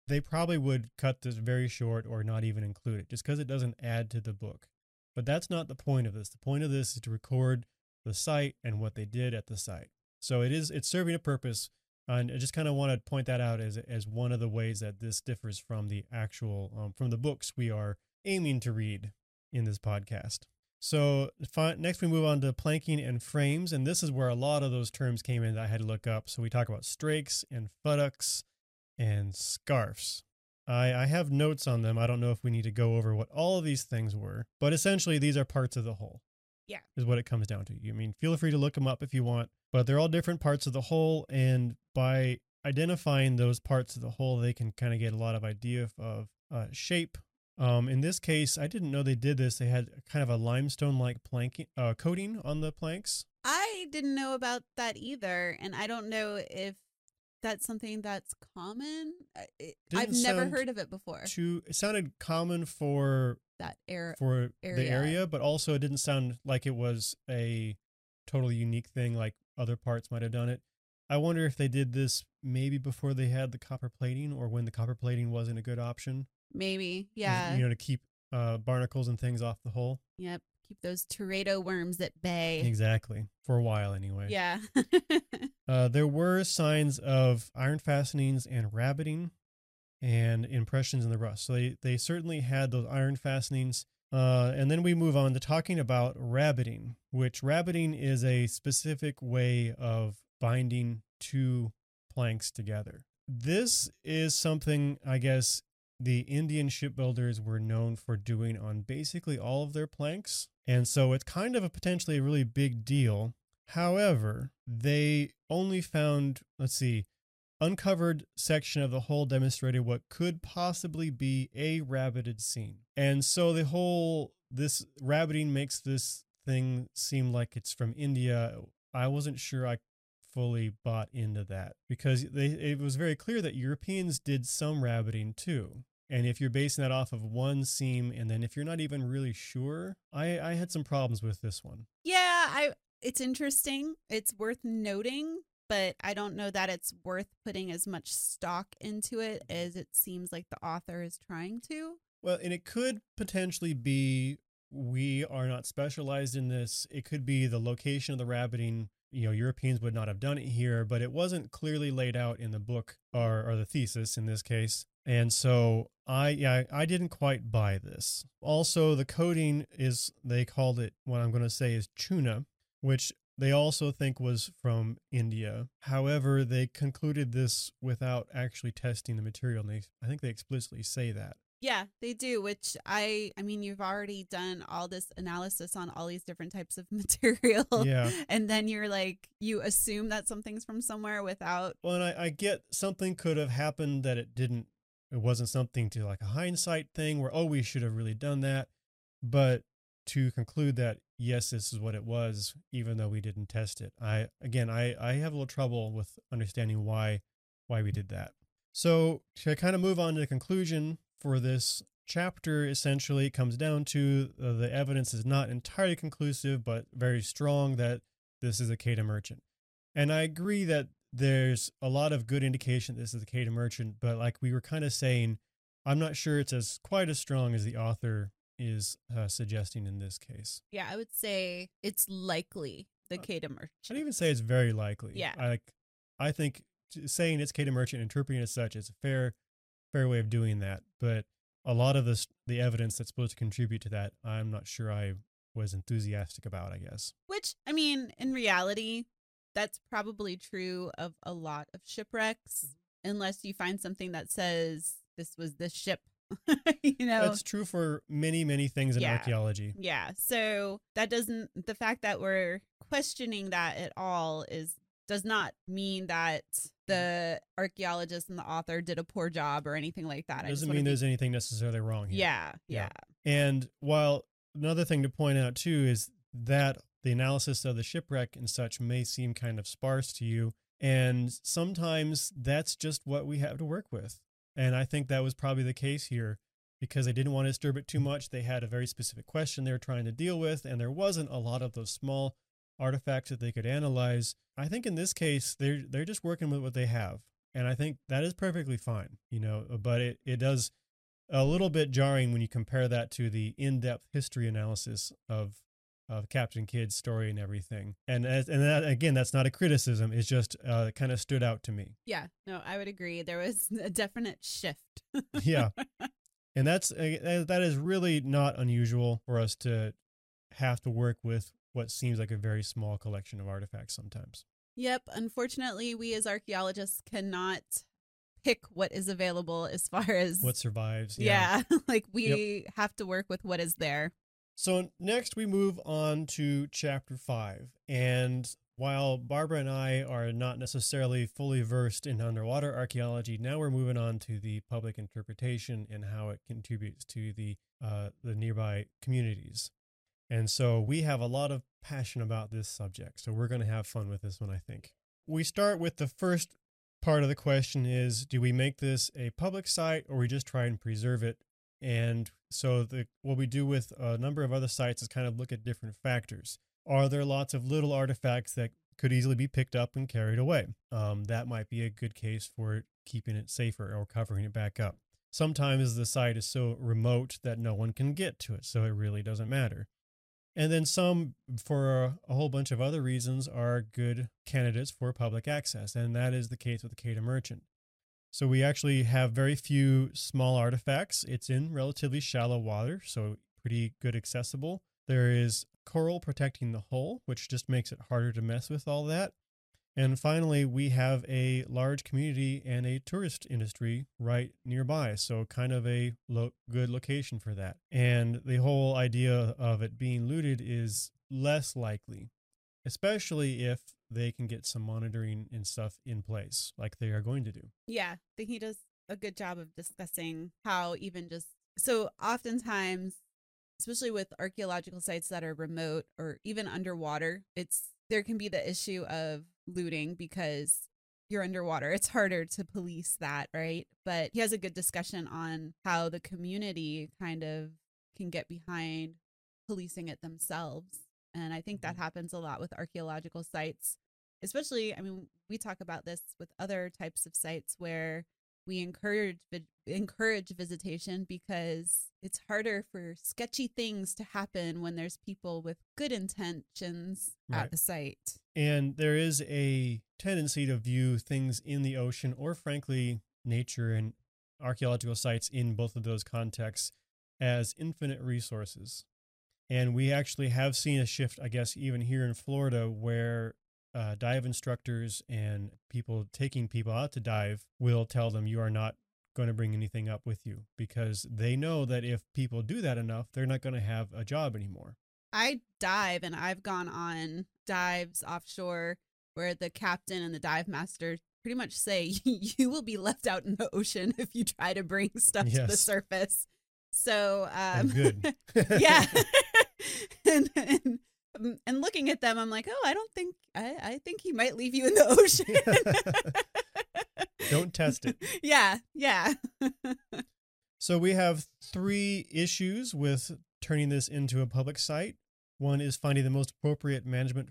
they probably would cut this very short or not even include it just because it doesn't add to the book. But that's not the point of this. The point of this is to record the site and what they did at the site. So it is it's serving a purpose. And I just kind of want to point that out as as one of the ways that this differs from the actual um, from the books we are aiming to read in this podcast. So next we move on to planking and frames, and this is where a lot of those terms came in that I had to look up. So we talk about strakes and futtocks and scarfs. I, I have notes on them. I don't know if we need to go over what all of these things were, but essentially these are parts of the whole. Yeah. Is what it comes down to. I mean, feel free to look them up if you want, but they're all different parts of the whole. And by identifying those parts of the whole, they can kind of get a lot of idea of uh, shape. Um, in this case, I didn't know they did this. They had kind of a limestone like planking uh, coating on the planks. I didn't know about that either. And I don't know if that's something that's common. It, I've never heard of it before. Too, it sounded common for that air for area. the area, but also it didn't sound like it was a totally unique thing like other parts might have done it. I wonder if they did this maybe before they had the copper plating or when the copper plating wasn't a good option. Maybe, yeah. You know, to keep uh, barnacles and things off the hull. Yep, keep those teredo worms at bay. Exactly, for a while anyway. Yeah. uh, there were signs of iron fastenings and rabbeting and impressions in the rust. So they, they certainly had those iron fastenings. Uh, and then we move on to talking about rabbeting, which rabbeting is a specific way of binding two planks together. This is something, I guess, the Indian shipbuilders were known for doing on basically all of their planks. And so it's kind of a potentially a really big deal. However, they only found, let's see, uncovered section of the hole demonstrated what could possibly be a rabbeted seam. And so the whole this rabbeting makes this thing seem like it's from India. I wasn't sure I fully bought into that because they it was very clear that Europeans did some rabbeting too. And if you're basing that off of one seam and then if you're not even really sure, I I had some problems with this one. Yeah, I it's interesting. It's worth noting but I don't know that it's worth putting as much stock into it mm-hmm. as it seems like the author is trying to. Well, and it could potentially be we are not specialized in this. It could be the location of the rabbeting. You know, Europeans would not have done it here, but it wasn't clearly laid out in the book or, or the thesis in this case. And so I yeah, I didn't quite buy this. Also, the coding is they called it what I'm going to say is tuna, which they also think was from India. However, they concluded this without actually testing the material. And they, I think they explicitly say that. Yeah, they do, which I I mean you've already done all this analysis on all these different types of material. Yeah. And then you're like you assume that something's from somewhere without Well, and I, I get something could have happened that it didn't it wasn't something to like a hindsight thing where oh we should have really done that. But to conclude that yes, this is what it was, even though we didn't test it. I again, I I have a little trouble with understanding why why we did that. So to kind of move on to the conclusion for this chapter, essentially, comes down to uh, the evidence is not entirely conclusive, but very strong that this is a Quedagh merchant. And I agree that there's a lot of good indication this is a Quedagh merchant, but like we were kind of saying, I'm not sure it's as quite as strong as the author is uh, suggesting in this case. Yeah, I would say it's likely the Uh, Quedagh merchant. I'd even say it's very likely. Yeah. I like. I think saying it's Quedagh merchant, interpreting it as such, is a fair, fair way of doing that. But a lot of this, the evidence that's supposed to contribute to that, I'm not sure I was enthusiastic about. I guess. Which I mean, in reality, that's probably true of a lot of shipwrecks, mm-hmm. unless you find something that says this was this ship. you know, That's true for many, many things in Yeah. archaeology. Yeah. So that doesn't the fact that we're questioning that at all is does not mean that mm-hmm. the archaeologist and the author did a poor job or anything like that. I just Doesn't mean be- there's anything necessarily wrong here. yeah, yeah, Yeah. And while another thing to point out too is that the analysis of the shipwreck and such may seem kind of sparse to you, and sometimes that's just what we have to work with. And I think that was probably the case here because they didn't want to disturb it too mm-hmm. much. They had a very specific question they were trying to deal with, and there wasn't a lot of those small artifacts that they could analyze. I think in this case, they're they're just working with what they have. And I think that is perfectly fine, you know, but it, it does a little bit jarring when you compare that to the in-depth history analysis of of Captain Kidd's story and everything. And as, and that, again, that's not a criticism. It's just uh, kind of stood out to me. yeah. No, I would agree. There was a definite shift. Yeah, and that's uh, that is really not unusual for us to have to work with what seems like a very small collection of artifacts sometimes. Yep. Unfortunately, we as archaeologists cannot pick what is available as far as What survives? yeah, like we have to work with what is there. So next we move on to chapter five. And while Barbara and I are not necessarily fully versed in underwater archaeology, now we're moving on to the public interpretation and how it contributes to the uh, the nearby communities. And so we have a lot of passion about this subject. So we're going to have fun with this one, I think. We start with the first part of the question is do we make this a public site or we just try and preserve it and so the what we do with a number of other sites is kind of look at different factors. Are there lots of little artifacts that could easily be picked up and carried away? Um, that might be a good case for keeping it safer or covering it back up. Sometimes the site is so remote that no one can get to it, so it really doesn't matter. And then some, for a, whole bunch of other reasons, are good candidates for public access, and that is the case with the Quedagh Merchant. So we actually have very few small artifacts. It's in relatively shallow water, so pretty good accessible. There is coral protecting the hull, which just makes it harder to mess with all that. And finally, we have a large community and a tourist industry right nearby. So, kind of a lo- good location for that. And the whole idea of it being looted is less likely, especially if they can get some monitoring and stuff in place, like they are going to do. Yeah, I think he does a good job of discussing how even just so oftentimes, especially with archaeological sites that are remote or even underwater, it's there can be the issue of looting because you're underwater. It's harder to police that, right? But he has a good discussion on how the community kind of can get behind policing it themselves. And I think that Mhm. happens a lot with archaeological sites, especially, I mean, we talk about this with other types of sites where we encourage encourage visitation because it's harder for sketchy things to happen when there's people with good intentions Right. at the site. And there is a tendency to view things in the ocean or, frankly, nature and archaeological sites in both of those contexts as infinite resources. And we actually have seen a shift, I guess, even here in Florida, where uh, dive instructors and people taking people out to dive will tell them you are not going to bring anything up with you because they know that if people do that enough, they're not going to have a job anymore. I dive and I've gone on dives offshore where the captain and the dive master pretty much say you will be left out in the ocean if you try to bring stuff to the surface. So um good. yeah. and, and um, and looking at them I'm like, "Oh, I don't think I I think he might leave you in the ocean." Don't test it. Yeah, yeah. So we have three issues with turning this into a public site. One is finding the most appropriate management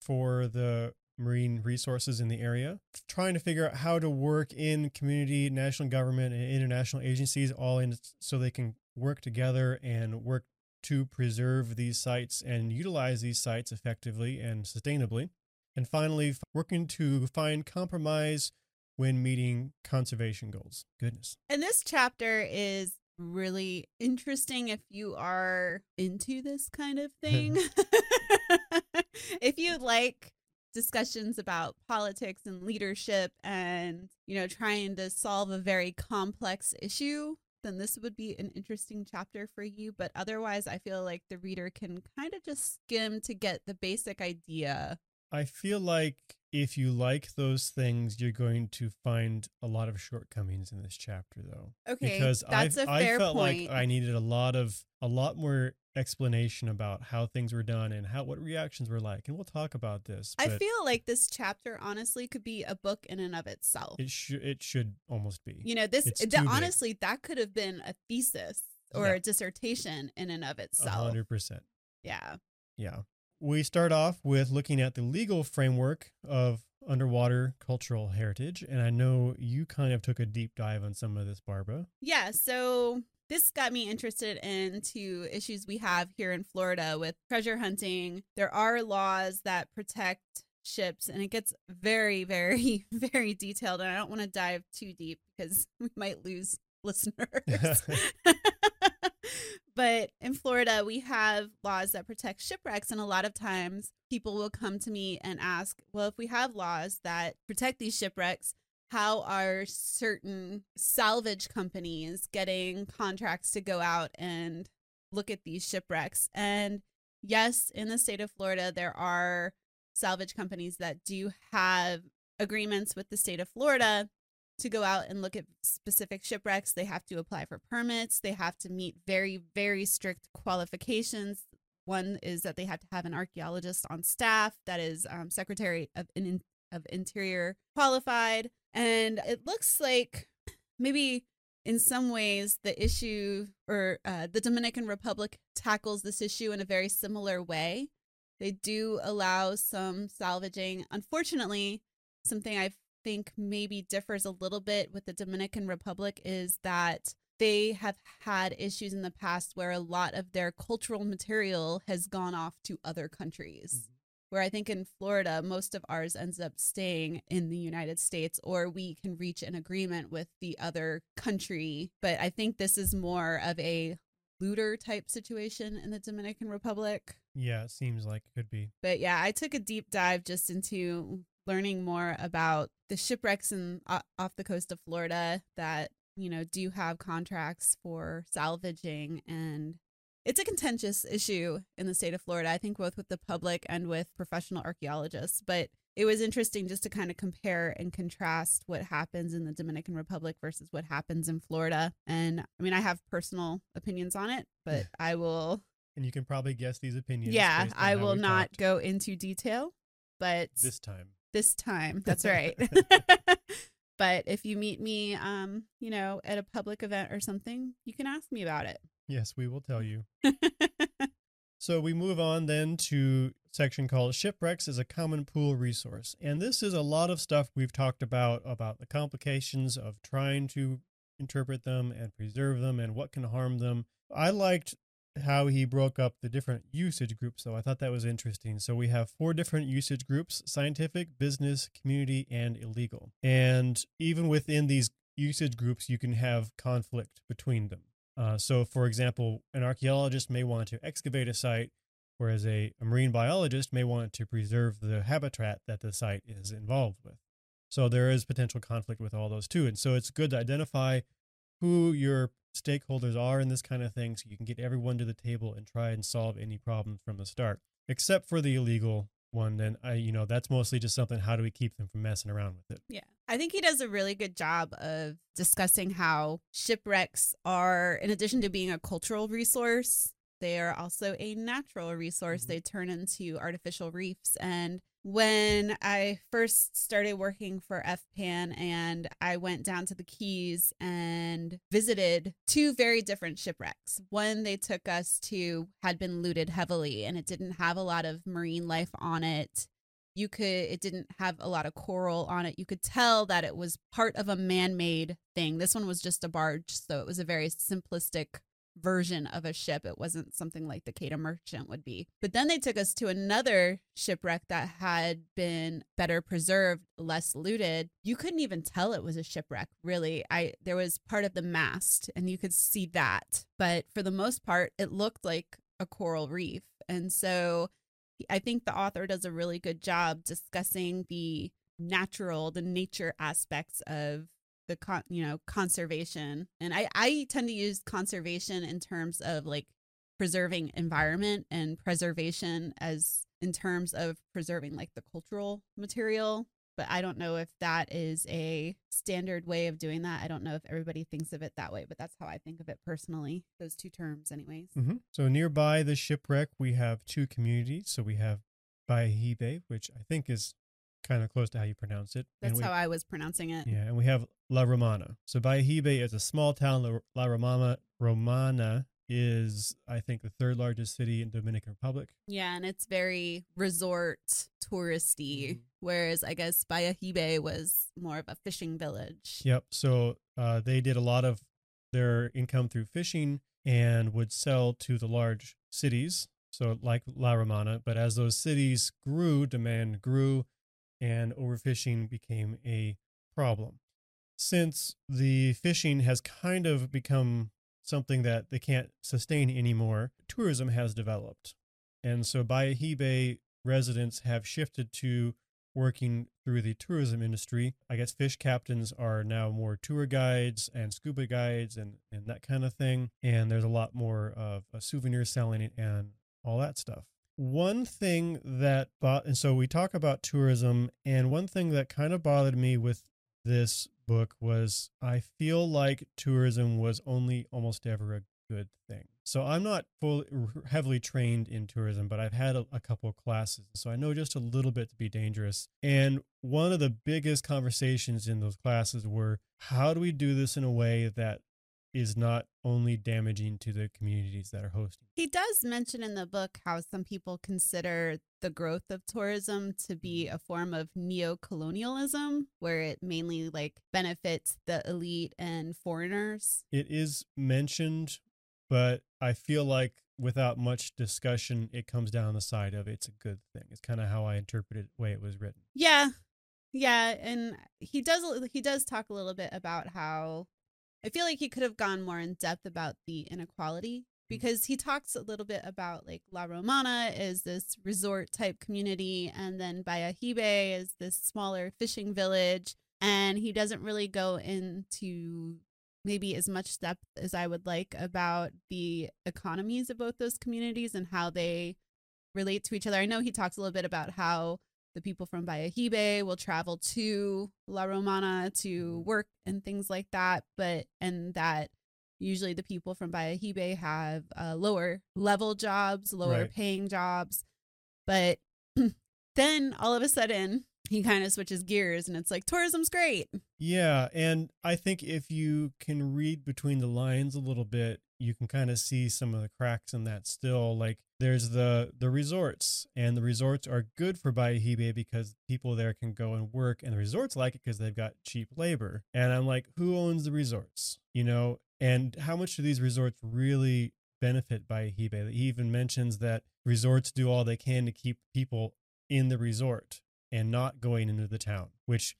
for the marine resources in the area, trying to figure out how to work in community, national government, and international agencies all in so they can work together and work to preserve these sites and utilize these sites effectively and sustainably. And finally, working to find compromise when meeting conservation goals. Goodness. And this chapter is really interesting if you are into this kind of thing. if you like discussions about politics and leadership and, you know, trying to solve a very complex issue, then this would be an interesting chapter for you. But otherwise, I feel like the reader can kind of just skim to get the basic idea. I feel like if you like those things, you're going to find a lot of shortcomings in this chapter, though. Okay, because that's I, a fair I felt point. like I needed a lot of a lot more explanation about how things were done and how what reactions were like, and we'll talk about this. I feel like this chapter honestly could be a book in and of itself. it should it should almost be. you know this the- big. honestly that could have been a thesis or Yeah. a dissertation in and of itself hundred percent. yeah Yeah. We start off with looking at the legal framework of underwater cultural heritage, and I know you kind of took a deep dive on some of this, Barbara. yeah so this got me interested into issues we have here in florida with treasure hunting there are laws that protect ships and it gets very very very detailed and i don't want to dive too deep because we might lose listeners but in Florida, we have laws that protect shipwrecks. And a lot of times people will come to me and ask, well, if we have laws that protect these shipwrecks, how are certain salvage companies getting contracts to go out and look at these shipwrecks? And yes, in the state of Florida, there are salvage companies that do have agreements with the state of Florida to go out and look at specific shipwrecks. They have to apply for permits. They have to meet very, very strict qualifications. One is that they have to have an archaeologist on staff that is um, Secretary of, in, of Interior qualified. And it looks like maybe in some ways the issue or uh, the Dominican Republic tackles this issue in a very similar way. They do allow some salvaging. Unfortunately, something I think maybe differs a little bit with the Dominican Republic is that they have had issues in the past where a lot of their cultural material has gone off to other countries. Mm-hmm. where I think in Florida, most of ours ends up staying in the United States, or we can reach an agreement with the other country. But I think this is more of a looter type situation in the Dominican Republic. Yeah, it seems like it could be. But yeah, I took a deep dive just into learning more about the shipwrecks in uh, off the coast of Florida that you know do have contracts for salvaging and it's a contentious issue in the state of Florida, I think, both with the public and with professional archaeologists. But it was interesting just to kind of compare and contrast what happens in the Dominican Republic versus what happens in Florida. And I mean, I have personal opinions on it, but I will. And you can probably guess these opinions. Yeah, I will not talked go into detail, but this time. This time, that's right. but if you meet me, um, you know, at a public event or something, you can ask me about it. Yes, we will tell you. So we move on then to section called shipwrecks as a common pool resource. And this is a lot of stuff we've talked about about the complications of trying to interpret them and preserve them and what can harm them. I liked how he broke up the different usage groups though. I thought that was interesting. So we have four different usage groups: scientific, business, community, and illegal. And even within these usage groups you can have conflict between them. Uh, so, for example, an archaeologist may want to excavate a site, whereas a, a marine biologist may want to preserve the habitat that the site is involved with. So, there is potential conflict with all those too. And so, it's good to identify who your stakeholders are in this kind of thing so you can get everyone to the table and try and solve any problems from the start, except for the illegal one. Then, I, you know, that's mostly just something how do we keep them from messing around with it? Yeah. I think he does a really good job of discussing how shipwrecks are, in addition to being a cultural resource, they are also a natural resource. Mhm. They turn into artificial reefs. And when I first started working for FPAN and I went down to the Keys and visited two very different shipwrecks. One they took us to had been looted heavily and it didn't have a lot of marine life on it. You could it didn't have a lot of coral on it. You could tell that it was part of a man-made thing. This one was just a barge so it was a very simplistic version of a ship. It wasn't something like the Quedagh merchant would be. But then they took us to another shipwreck that had been better preserved less looted. You couldn't even tell it was a shipwreck really. I there was part of the mast and you could see that. But for the most part it looked like a coral reef. And so I think the author does a really good job discussing the natural, the nature aspects of the con- you know conservation. And I I tend to use conservation in terms of like preserving environment and preservation as in terms of preserving like the cultural material. But I don't know if that is a standard way of doing that. I don't know if everybody thinks of it that way, but that's how I think of it personally. Those two terms, anyways. hmm So nearby the shipwreck, we have two communities. So we have Bayahibe, which I think is kind of close to how you pronounce it. That's we, how I was pronouncing it. Yeah, and we have La Romana. So Bayahibe is a small town. La, La Romana, Romana is, I think, the third largest city in Dominican Republic. Yeah, and it's very resort touristy, Mhm. whereas I guess Bayahibe was more of a fishing village. Yep. So uh, they did a lot of their income through fishing and would sell to the large cities. So like La Romana, but as those cities grew, demand grew, and overfishing became a problem. Since the fishing has kind of become something that they can't sustain anymore, tourism has developed. And so Bayahibe residents have shifted to working through the tourism industry. I guess fish captains are now more tour guides and scuba guides and, and that kind of thing. And there's a lot more of uh, souvenir selling and all that stuff. One thing that, bo- and so we talk about tourism, and one thing that kind of bothered me with this book was I feel like tourism was only almost ever a good thing. So I'm not fully heavily trained in tourism, but I've had a, a couple of classes, so I know just a little bit to be dangerous. And one of the biggest conversations in those classes were how do we do this in a way that is not only damaging to the communities that are hosting. He does mention in the book how some people consider the growth of tourism to be mm-hmm. a form of neo-colonialism where it mainly like benefits the elite and foreigners. It is mentioned, but I feel like without much discussion, it comes down the side of it's a good thing. It's kind of how I interpreted the way it was written. Yeah. Yeah, and he does he does talk a little bit about how I feel like he could have gone more in depth about the inequality mm. because he talks a little bit about like La Romana is this resort type community and then Bayahibe is this smaller fishing village and he doesn't really go into maybe as much depth as I would like about the economies of both those communities and how they relate to each other. I know he talks a little bit about how the people from Bayahibe will travel to La Romana to work and things like that, but and that usually the people from Bayahibe have uh, lower level jobs, lower right. paying jobs, but then all of a sudden he kind of switches gears and it's like tourism's great. Yeah, and I think if you can read between the lines a little bit, you can kind of see some of the cracks in that still like there's the the resorts and the resorts are good for Bayahibe because people there can go and work and the resorts like it because they've got cheap labor. And I'm like, who owns the resorts? You know, and how much do these resorts really benefit Bayahibe? He even mentions that resorts do all they can to keep people in the resort and not going into the town, which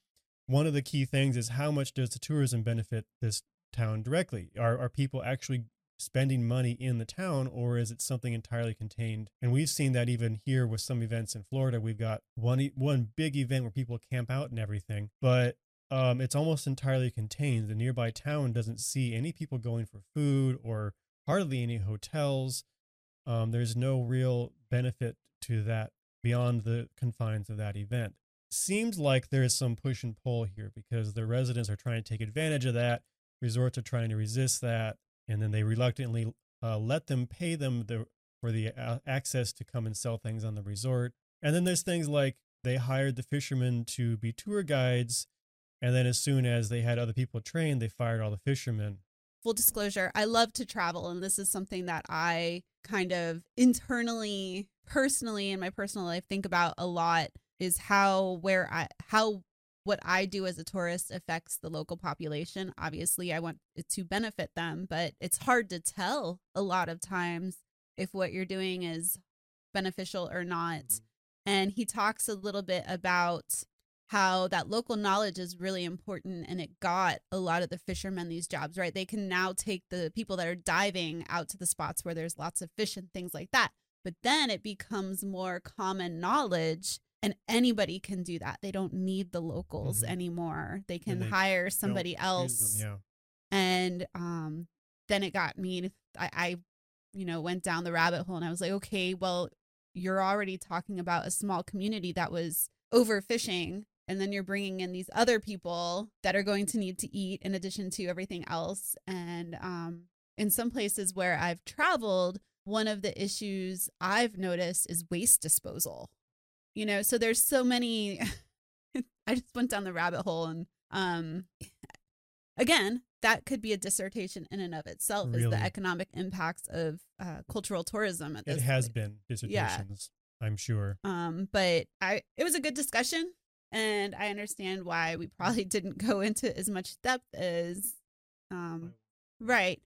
one of the key things is how much does the tourism benefit this town directly? Are, are people actually spending money in the town or is it something entirely contained? And we've seen that even here with some events in Florida. We've got one one big event where people camp out and everything, but um, it's almost entirely contained. The nearby town doesn't see any people going for food or hardly any hotels. Um, there's no real benefit to that beyond the confines of that event. Seems like there is some push and pull here because the residents are trying to take advantage of that. Resorts are trying to resist that, and then they reluctantly uh, let them pay them the, for the access to come and sell things on the resort. And then there's things like they hired the fishermen to be tour guides, and then as soon as they had other people trained, they fired all the fishermen full disclosure, I love to travel, and this is something that I kind of internally, personally, in my personal life, think about a lot. Is how where I how what I do as a tourist affects the local population. Obviously, I want it to benefit them, but it's hard to tell a lot of times if what you're doing is beneficial or not. Mm-hmm. And he talks a little bit about how that local knowledge is really important and it got a lot of the fishermen these jobs, right? They can now take the people that are diving out to the spots where there's lots of fish and things like that. But then it becomes more common knowledge and anybody can do that. They don't need the locals mm-hmm. anymore. They can they hire somebody else. Them, yeah. And um then it got me I, I you know went down the rabbit hole and I was like, okay, well, you're already talking about a small community that was overfishing and then you're bringing in these other people that are going to need to eat in addition to everything else and um, in some places where i've traveled one of the issues i've noticed is waste disposal you know so there's so many i just went down the rabbit hole and um again that could be a dissertation in and of itself really? is the economic impacts of uh, cultural tourism it has point. been dissertations yeah. i'm sure um but i it was a good discussion and I understand why we probably didn't go into as much depth as um right.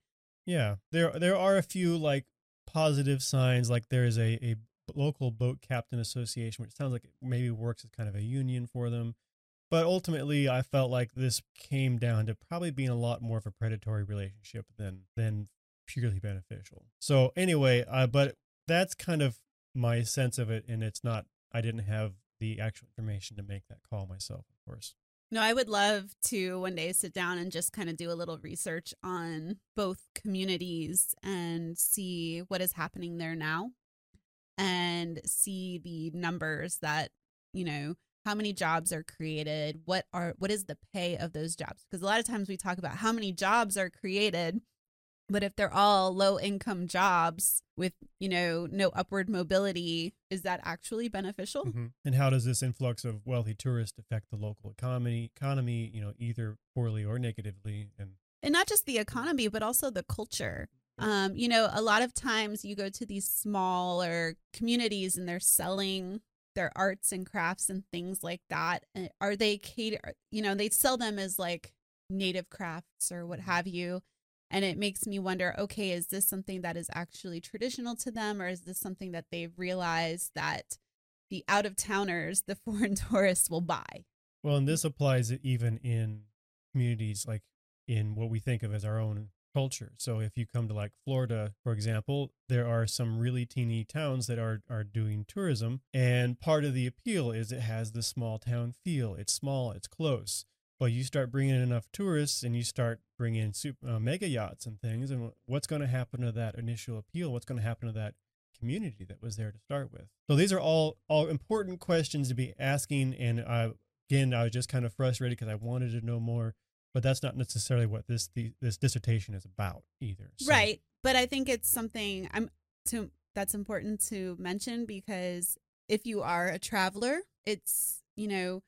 Yeah. There there are a few like positive signs like there is a, a local boat captain association which sounds like it maybe works as kind of a union for them. But ultimately I felt like this came down to probably being a lot more of a predatory relationship than than purely beneficial. So anyway, uh, but that's kind of my sense of it and it's not I didn't have the actual information to make that call myself, of course. No, I would love to one day sit down and just kind of do a little research on both communities and see what is happening there now and see the numbers that, you know, how many jobs are created, what are what is the pay of those jobs? Because a lot of times we talk about how many jobs are created, but if they're all low income jobs with, you know, no upward mobility, is that actually beneficial? Mm-hmm. And how does this influx of wealthy tourists affect the local economy, economy, you know, either poorly or negatively? And and not just the economy, but also the culture. Um, you know, a lot of times you go to these smaller communities and they're selling their arts and crafts and things like that. Are they cater? You know, they sell them as like native crafts or what have you And it makes me wonder okay, is this something that is actually traditional to them, or is this something that they've realized that the out of towners, the foreign tourists will buy? Well, and this applies even in communities like in what we think of as our own culture. So if you come to like Florida, for example, there are some really teeny towns that are are doing tourism and part of the appeal is it has the small town feel. It's small, it's close. But you start bringing in enough tourists and you start bringing in super, uh, mega yachts and things and what's going to happen to that initial appeal? What's going to happen to that community that was there to start with? So these are all all important questions to be asking and uh, again, I was just kind of frustrated because I wanted to know more but that's not necessarily what this the, this dissertation is about either. So. Right, but I think it's something I'm to that's important to mention because if you are a traveler, it's you know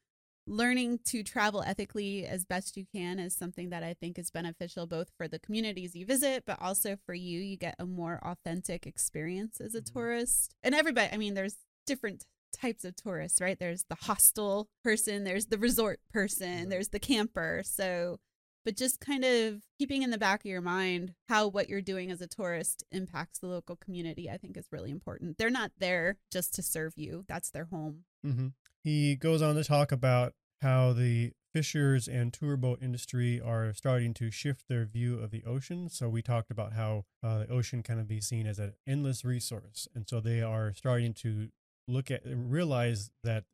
learning to travel ethically as best you can is something that I think is beneficial both for the communities you visit, but also for you. You get a more authentic experience as a mm-hmm. tourist. And everybody, I mean, there's different types of tourists, right? There's the hostel person, there's the resort person, there's the camper. So, but just kind of keeping in the back of your mind how what you're doing as a tourist impacts the local community, I think is really important. They're not there just to serve you, that's their home. Mm-hmm. He goes on to talk about how the fishers and tour boat industry are starting to shift their view of the ocean. So we talked about how uh, the ocean kind of be seen as an endless resource, and so they are starting to look at realize that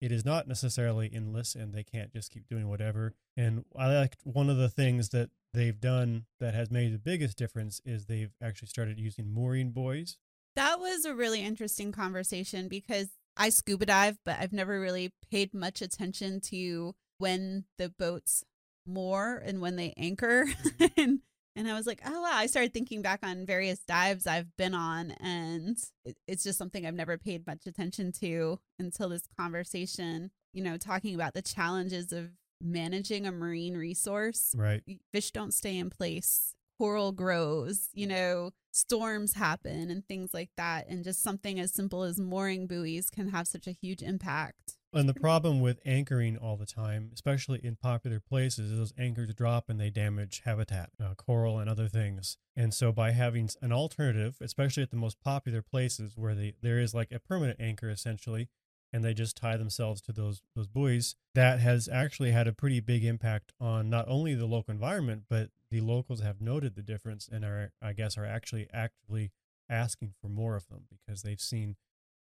it is not necessarily endless and they can't just keep doing whatever. And I like one of the things that they've done that has made the biggest difference is they've actually started using mooring buoys. That was a really interesting conversation because I scuba dive, but I've never really paid much attention to when the boats moor and when they anchor. Mm-hmm. and and I was like, oh, wow. I started thinking back on various dives I've been on, and it, it's just something I've never paid much attention to until this conversation, you know, talking about the challenges of managing a marine resource. Right. Fish don't stay in place, coral grows, you know, storms happen and things like that. And just something as simple as mooring buoys can have such a huge impact. And the problem with anchoring all the time, especially in popular places, is those anchors drop and they damage habitat, uh, coral, and other things. And so, by having an alternative, especially at the most popular places where they, there is like a permanent anchor essentially, and they just tie themselves to those those buoys, that has actually had a pretty big impact on not only the local environment, but the locals have noted the difference and are, I guess, are actually actively asking for more of them because they've seen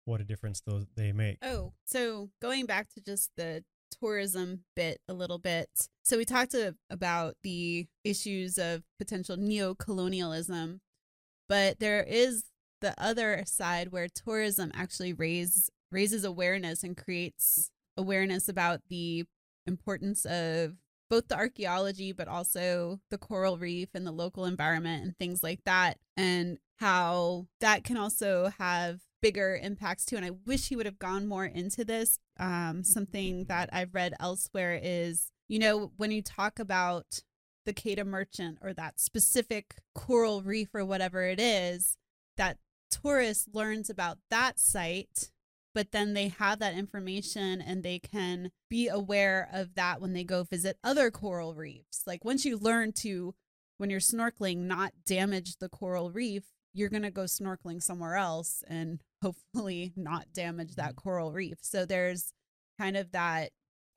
what a difference those they make. Oh, so going back to just the tourism bit a little bit. So we talked to, about the issues of potential neo-colonialism, but there is the other side where tourism actually raise raises awareness and creates awareness about the importance of both the archaeology but also the coral reef and the local environment and things like that and how that can also have bigger impacts too. And I wish he would have gone more into this. Um, something that I've read elsewhere is, you know, when you talk about the Quedagh Merchant or that specific coral reef or whatever it is, that tourist learns about that site, but then they have that information and they can be aware of that when they go visit other coral reefs. Like once you learn to, when you're snorkeling, not damage the coral reef, you're going to go snorkeling somewhere else and hopefully not damage that mm-hmm. coral reef. So there's kind of that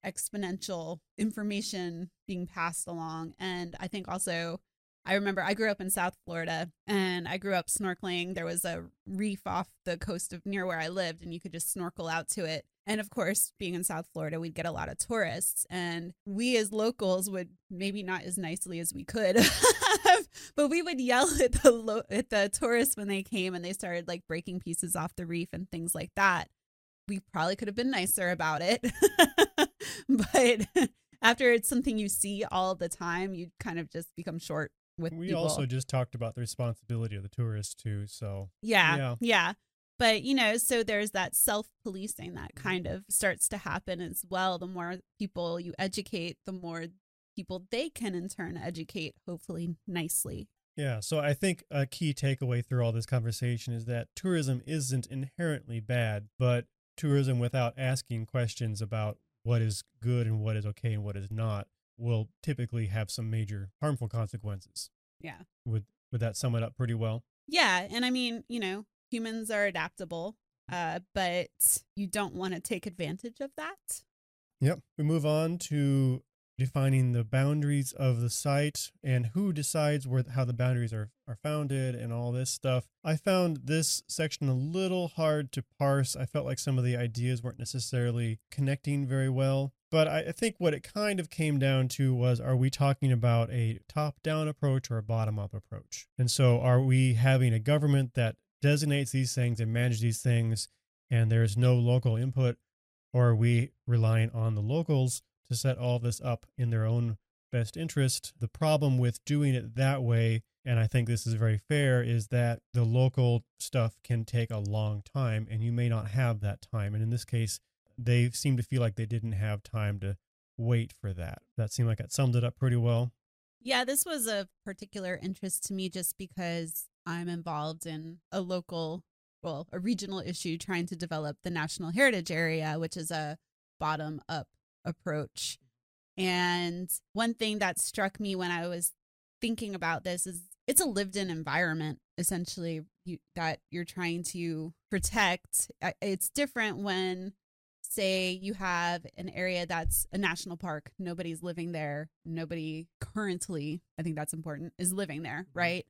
exponential information being passed along. And I think also, I remember I grew up in South Florida and I grew up snorkeling. There was a reef off the coast of near where I lived, and you could just snorkel out to it. And of course, being in South Florida, we'd get a lot of tourists, and we as locals would maybe not as nicely as we could, but we would yell at the lo- at the tourists when they came and they started like breaking pieces off the reef and things like that. We probably could have been nicer about it, but after it's something you see all the time, you kind of just become short with. We people. also just talked about the responsibility of the tourists too, so yeah, yeah. yeah but you know so there's that self-policing that mm-hmm. kind of starts to happen as well the more people you educate the more people they can in turn educate hopefully nicely yeah so i think a key takeaway through all this conversation is that tourism isn't inherently bad but tourism without asking questions about what is good and what is okay and what is not will typically have some major harmful consequences Yeah. Would would that sum it up pretty well? Yeah, and I mean, you know, humans are adaptable, uh, but you don't want to take advantage of that. Yep. We move on to defining the boundaries of the site and who decides where how the boundaries are, are founded and all this stuff. I found this section a little hard to parse. I felt like some of the ideas weren't necessarily connecting very well. But I, think what it kind of came down to was are we talking about a top down approach or a bottom up approach? And so are we having a government that designates these things and manages these things and there's no local input? Or are we relying on the locals to set all this up in their own best interest. The problem with doing it that way, and I think this is very fair, is that the local stuff can take a long time and you may not have that time. And in this case, they seem to feel like they didn't have time to wait for that. That seemed like it summed it up pretty well. Yeah, this was a particular interest to me just because I'm involved in a local, well, a regional issue trying to develop the National Heritage Area, which is a bottom up approach. And one thing that struck me when I was thinking about this is it's a lived in environment essentially you, that you're trying to protect. It's different when say you have an area that's a national park, nobody's living there, nobody currently, I think that's important, is living there, mm-hmm. right?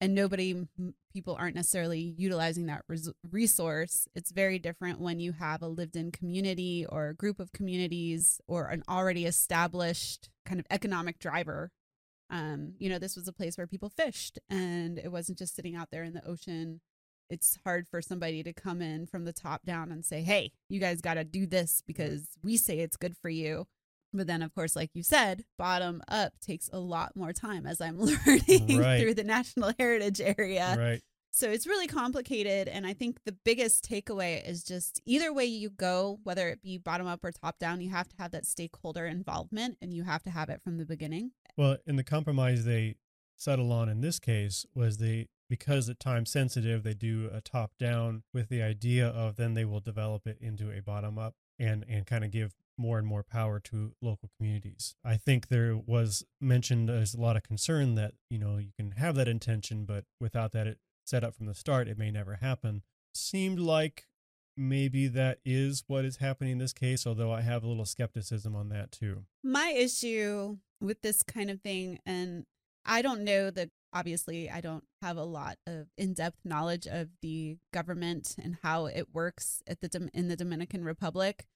And nobody people aren't necessarily utilizing that res- resource. It's very different when you have a lived in community or a group of communities or an already established kind of economic driver. Um, you know this was a place where people fished and it wasn't just sitting out there in the ocean. It's hard for somebody to come in from the top down and say hey you guys got to do this because we say it's good for you but then, of course, like you said, bottom up takes a lot more time as I'm learning right. through the National Heritage Area. Right. So it's really complicated. And I think the biggest takeaway is just either way you go, whether it be bottom up or top down, you have to have that stakeholder involvement and you have to have it from the beginning. Well, in the compromise they settle on in this case was they because it's time sensitive, they do a top down with the idea of then they will develop it into a bottom up and and kind of give more and more power to local communities. I think there was mentioned as a lot of concern that, you know, you can have that intention, but without that it set up from the start, it may never happen. Seemed like maybe that is what is happening in this case, although I have a little skepticism on that too. My issue with this kind of thing, and I don't know that obviously I don't have a lot of in-depth knowledge of the government and how it works at the in the Dominican Republic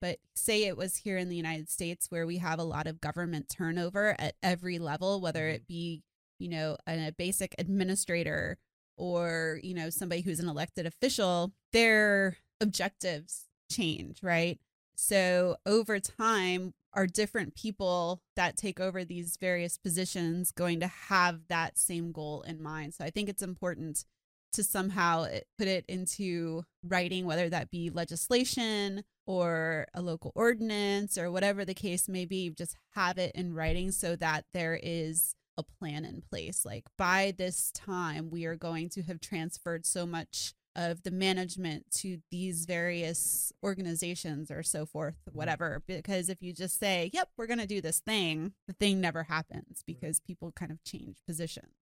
but say it was here in the United States where we have a lot of government turnover at every level, whether mm-hmm. it be, you know, a basic administrator or, you know, somebody who's an elected official, their objectives change, right? So over time, are different people that take over these various positions going to have that same goal in mind? So I think it's important to somehow eh, put it into writing, whether that be legislation or a local ordinance or whatever the case may be, just have it in writing so that there is a plan in place. Like by this time, we are going to have transferred so much of the management to these various organizations or so forth, whatever. Because if you just say, yep, we're going to do this thing, the thing never happens because people kind of change positions.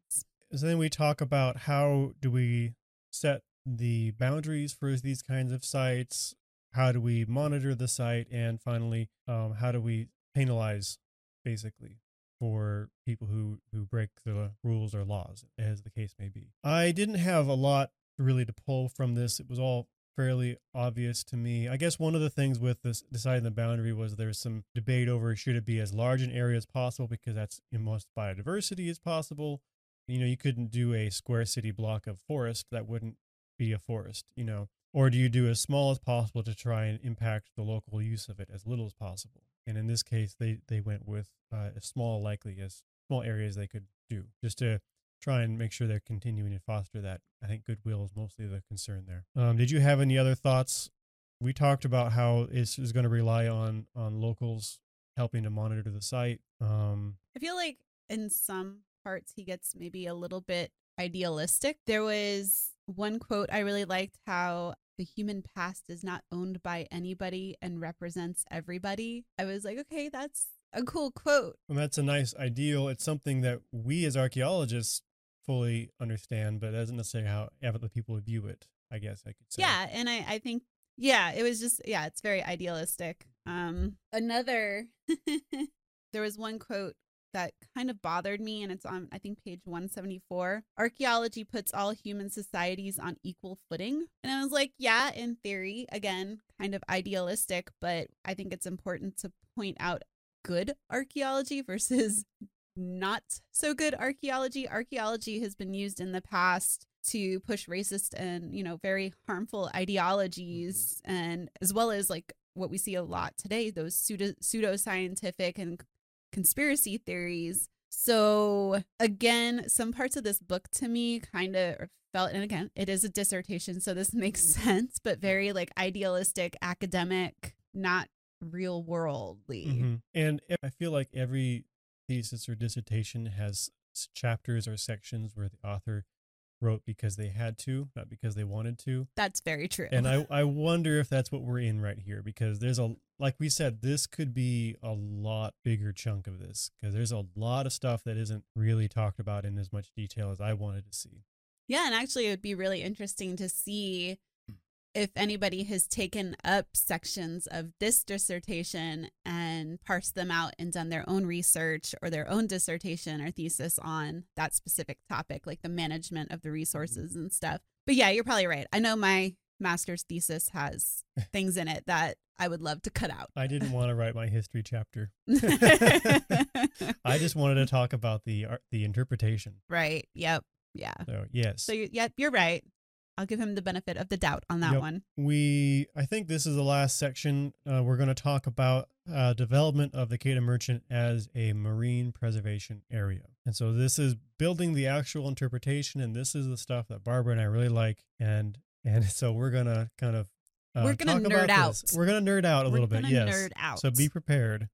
So then we talk about how do we set the boundaries for these kinds of sites? How do we monitor the site? And finally, um, how do we penalize basically for people who, who break the rules or laws, as the case may be? I didn't have a lot really to pull from this. It was all fairly obvious to me. I guess one of the things with this deciding the boundary was there's some debate over should it be as large an area as possible because that's in most biodiversity as possible, you know, you couldn't do a square city block of forest that wouldn't be a forest, you know. Or do you do as small as possible to try and impact the local use of it as little as possible? And in this case, they they went with uh, as small likely as small areas they could do, just to try and make sure they're continuing to foster that. I think goodwill is mostly the concern there. Um, did you have any other thoughts? We talked about how this is going to rely on on locals helping to monitor the site. Um, I feel like in some parts he gets maybe a little bit idealistic. There was one quote I really liked how the human past is not owned by anybody and represents everybody. I was like, okay, that's a cool quote. And that's a nice ideal. It's something that we as archaeologists fully understand, but doesn't necessarily how other people view it. I guess I could say. Yeah, and I I think yeah, it was just yeah, it's very idealistic. Um, another there was one quote that kind of bothered me, and it's on, I think, page 174. Archaeology puts all human societies on equal footing. And I was like, yeah, in theory, again, kind of idealistic, but I think it's important to point out good archaeology versus not so good archaeology. Archaeology has been used in the past to push racist and, you know, very harmful ideologies mm-hmm. and as well as like what we see a lot today, those pseudo pseudoscientific and conspiracy theories. So, again, some parts of this book to me kind of felt, and again, it is a dissertation, so this makes sense, but very like idealistic, academic, not real worldly. Mm-hmm. And I feel like every thesis or dissertation has chapters or sections where the author wrote because they had to, not because they wanted to. That's very true. And I, I wonder if that's what we're in right here because there's a, like we said, this could be a lot bigger chunk of this because there's a lot of stuff that isn't really talked about in as much detail as I wanted to see. Yeah. And actually, it would be really interesting to see if anybody has taken up sections of this dissertation and parsed them out and done their own research or their own dissertation or thesis on that specific topic, like the management of the mm-hmm. resources and stuff. But yeah, you're probably right. I know my master's thesis has things in it that I would love to cut out. I didn't want to write my history chapter. I just wanted to talk about the the interpretation. Right. Yep. Yeah. So yes. So you, yep, you're right. I'll give him the benefit of the doubt on that yep. one. We, I think this is the last section. Uh, we're going to talk about uh, development of the Quedagh Merchant as a marine preservation area. And so this is building the actual interpretation, and this is the stuff that Barbara and I really like. And and so we're going to kind of uh, we're going to nerd out. This. We're going to nerd out a we're little bit. Yes. Nerd out. So be prepared.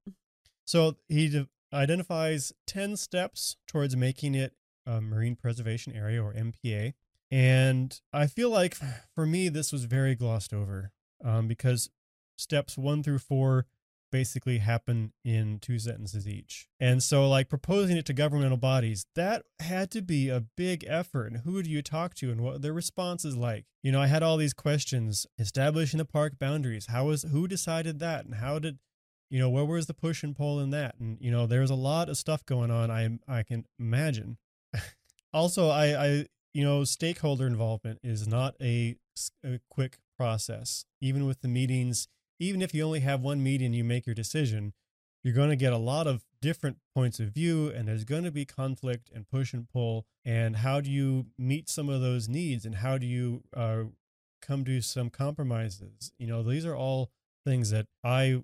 So he de- identifies ten steps towards making it a marine preservation area or MPA. And I feel like for me, this was very glossed over um, because steps one through four basically happen in two sentences each. And so, like proposing it to governmental bodies, that had to be a big effort. And who do you talk to and what their response is like? You know, I had all these questions establishing the park boundaries. How was who decided that? And how did you know where was the push and pull in that and you know there's a lot of stuff going on i i can imagine also i i you know, stakeholder involvement is not a, a, quick process. Even with the meetings, even if you only have one meeting, you make your decision, you're going to get a lot of different points of view, and there's going to be conflict and push and pull. And how do you meet some of those needs, and how do you uh, come to some compromises? You know, these are all things that I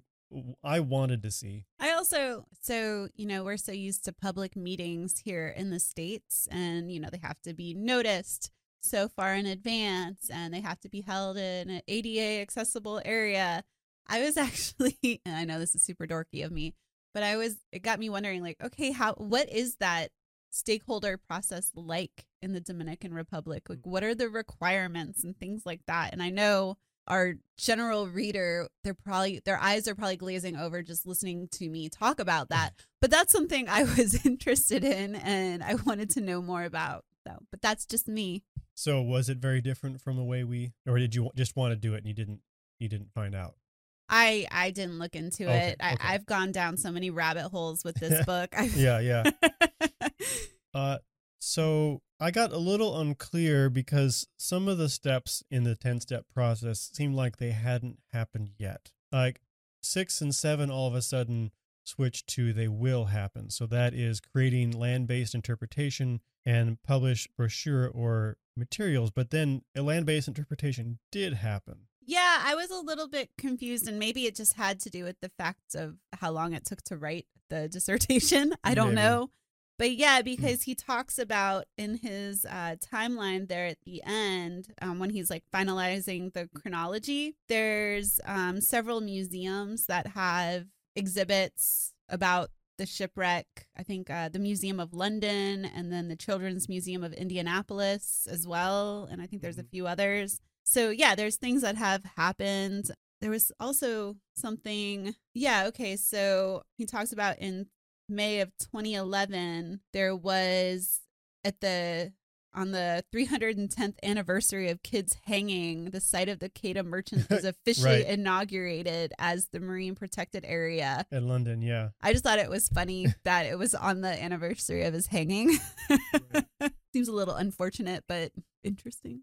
I wanted to see. Also, so, you know, we're so used to public meetings here in the States, and, you know, they have to be noticed so far in advance and they have to be held in an ADA accessible area. I was actually, and I know this is super dorky of me, but I was, it got me wondering, like, okay, how, what is that stakeholder process like in the Dominican Republic? Like, mm. what are the requirements and things like that? And I know our general reader they're probably their eyes are probably glazing over just listening to me talk about that but that's something i was interested in and i wanted to know more about so but that's just me so was it very different from the way we or did you just want to do it and you didn't you didn't find out I I didn't look into okay, it. I, okay. I've gone down so many rabbit holes with this book. yeah, yeah. uh, so I got a little unclear because some of the steps in the 10 step process seemed like they hadn't happened yet. Like six and seven all of a sudden switch to they will happen. So that is creating land based interpretation and publish brochure or materials. But then a land based interpretation did happen. Yeah, I was a little bit confused, and maybe it just had to do with the fact of how long it took to write the dissertation. I don't maybe. know. But yeah, hmm. because he talks about in his uh, timeline there at the end, um, when he's like finalizing the chronology, there's um, several museums that have exhibits about the shipwreck. I think uh, the Museum of London and then the Children's Museum of Indianapolis as well. And I think there's a mm-hmm. few others. So yeah, there's things that have happened. there was also something. Yeah. Okay. So he talks about in May of 2011, there was at the on the 310th anniversary of Kidd's hanging, the site of the Quedagh Merchant was officially Right. inaugurated as the marine protected area. In London, yeah. I just thought it was funny that it was on the anniversary of his hanging. Seems a little unfortunate, but interesting.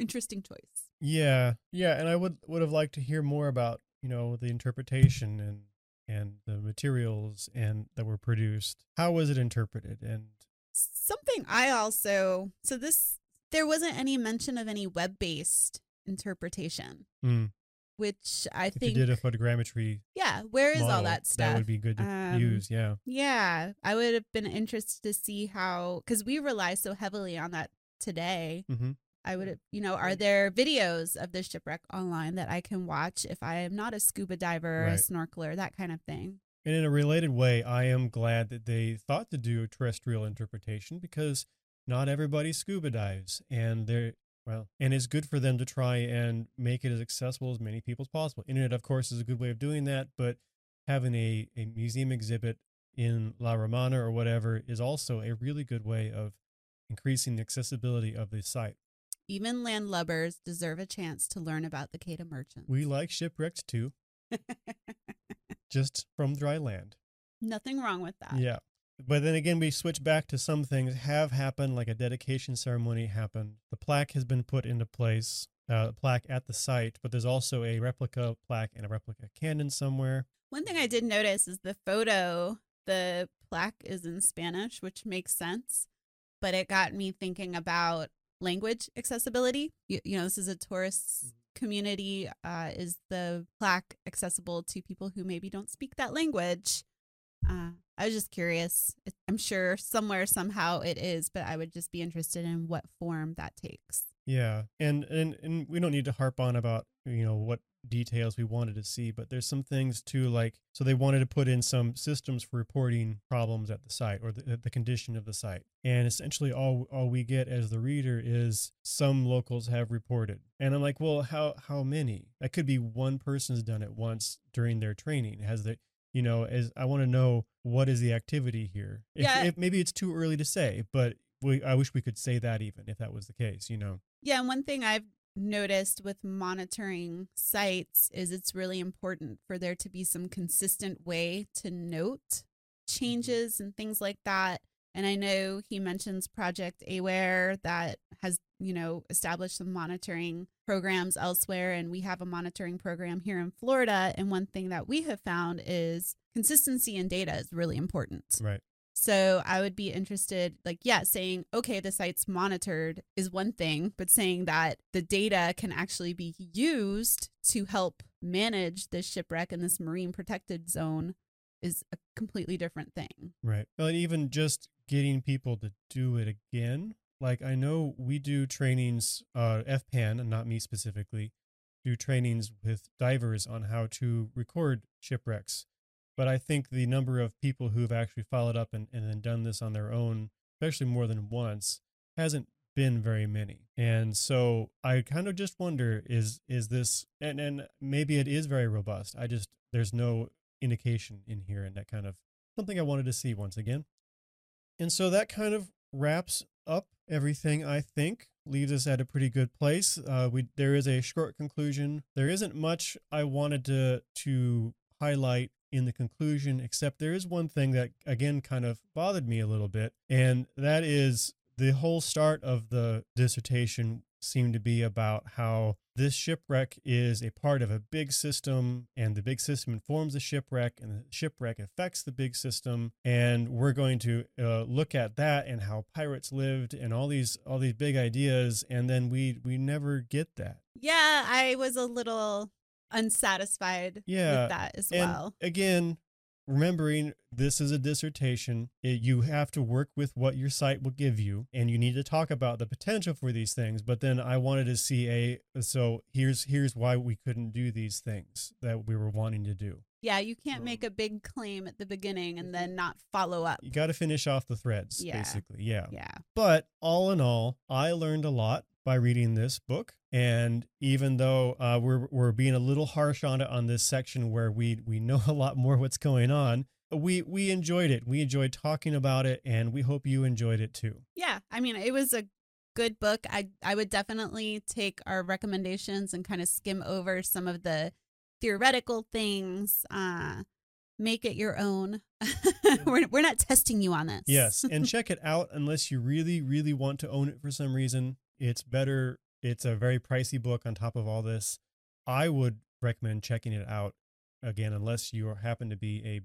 Interesting choice. Yeah, yeah, and I would would have liked to hear more about you know the interpretation and and the materials and that were produced. How was it interpreted? And Something I also so this there wasn't any mention of any web based interpretation, mm, which I if think you did a photogrammetry, yeah, where is all that stuff? That would be good to Um, use. Yeah, Yeah, I would have been interested to see how because we rely so heavily on that today. hmm I would you know, are there videos of the shipwreck online that I can watch if I am not a scuba diver, or a snorkeler, that kind of thing? And in a related way, I am glad that they thought to do a terrestrial interpretation because not everybody scuba dives, and they're well, and it's good for them to try and make it as accessible as many people as possible. Internet, of course, is a good way of doing that, but having a, a museum exhibit in La Romana or whatever is also a really good way of increasing the accessibility of the site. Even landlubbers deserve a chance to learn about the Quedagh Merchant. We like shipwrecks too, just from dry land. Nothing wrong with that. Yeah. But then again, we switch back to some things have happened, like a dedication ceremony happened. The plaque has been put into place, uh, a plaque at the site, but there's also a replica plaque and a replica cannon somewhere. One thing I did notice is the photo, the plaque is in Spanish, which makes sense, but it got me thinking about language accessibility. You, you know, this is a tourist community. Uh, is the plaque accessible to people who maybe don't speak that language? Uh, I was just curious. I'm sure somewhere, somehow it is, but I would just be interested in what form that takes. Yeah. And, and, and we don't need to harp on about, you know, what details we wanted to see, but there's some things too, like, so they wanted to put in some systems for reporting problems at the site or the, uh, the condition of the site. And essentially all, all we get as the reader is some locals have reported. And I'm like, well, how, how many? That could be one person's done it once during their training. Has the, you know, as I want to know what is the activity here. If, Yeah. if maybe it's too early to say, but we, I wish we could say that even if that was the case, you know. Yeah, and one thing I've noticed with monitoring sites is it's really important for there to be some consistent way to note mm-hmm. changes and things like that. And I know he mentions Project Aware that has, you know, established some monitoring programs elsewhere. And we have a monitoring program here in Florida. And one thing that we have found is consistency in data is really important. Right. So I would be interested, like, yeah, saying, okay, the site's monitored is one thing, but saying that the data can actually be used to help manage this shipwreck in this marine protected zone is a completely different thing. Right. And even just getting people to do it again. Like I know we do trainings, uh, FPAN, and not me specifically, do trainings with divers on how to record shipwrecks. But I think the number of people who've actually followed up and, and then done this on their own, especially more than once, hasn't been very many. And so I kind of just wonder is is this and, and maybe it is very robust. I just there's no indication in here and that kind of something I wanted to see once again. And so that kind of wraps up everything, I think. Leaves us at a pretty good place. Uh, we there is a short conclusion. There isn't much I wanted to to highlight in the conclusion, except there is one thing that again kind of bothered me a little bit, and that is the whole start of the dissertation seemed to be about how this shipwreck is a part of a big system and the big system informs the shipwreck and the shipwreck affects the big system and we're going to uh, look at that and how pirates lived and all these all these big ideas and then we we never get that. Yeah, I was a little unsatisfied Yeah, with that as and well. again remembering this is a dissertation it, you have to work with what your site will give you and you need to talk about the potential for these things but then i wanted to see a so here's here's why we couldn't do these things that we were wanting to do Yeah, you can't So- make a big claim at the beginning and then not follow up. You got to finish off the threads, Yeah. basically. Yeah. Yeah. But all in all, I learned a lot by reading this book. And even though uh, we're we're being a little harsh on it on this section where we we know a lot more what's going on, we we enjoyed it. We enjoyed talking about it, and we hope you enjoyed it too. Yeah, I mean, it was a good book. I I would definitely take our recommendations and kind of skim over some of the theoretical things. Uh, make it your own. we're we're not testing you on this. Yes, and check it out unless you really really want to own it for some reason. It's better. It's a very pricey book on top of all this. I would recommend checking it out again unless you happen to be a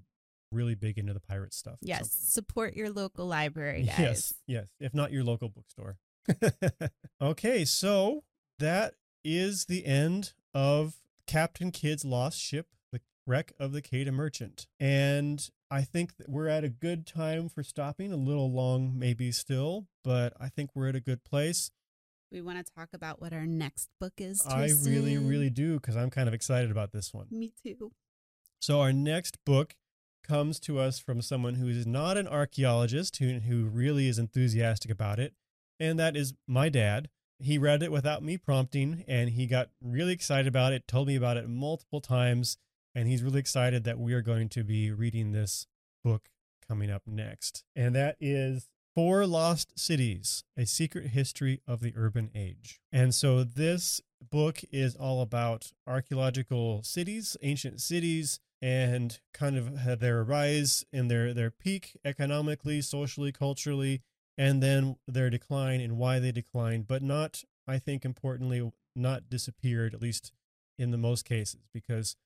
really big into the pirate stuff. yes. Support your local library, guys. Yes, yes. If not your local bookstore. okay, so that is the end of Captain Kidd's lost ship, the wreck of the Quedagh Merchant. And I think that we're at a good time for stopping, a little long maybe still, but I think we're at a good place. We want to talk about what our next book is. I really, really do because I'm kind of excited about this one. Me too. So our next book comes to us from someone who is not an archaeologist who who really is enthusiastic about it, and that is my dad. He read it without me prompting and he got really excited about it, told me about it multiple times, and he's really excited that we are going to be reading this book coming up next. And that is Four Lost Cities: A Secret History of the Urban Age. And so this book is all about archaeological cities, ancient cities, and kind of their rise and their their peak economically, socially, culturally, and then their decline and why they declined, but not, I think, importantly, not disappeared, at least in the most cases, because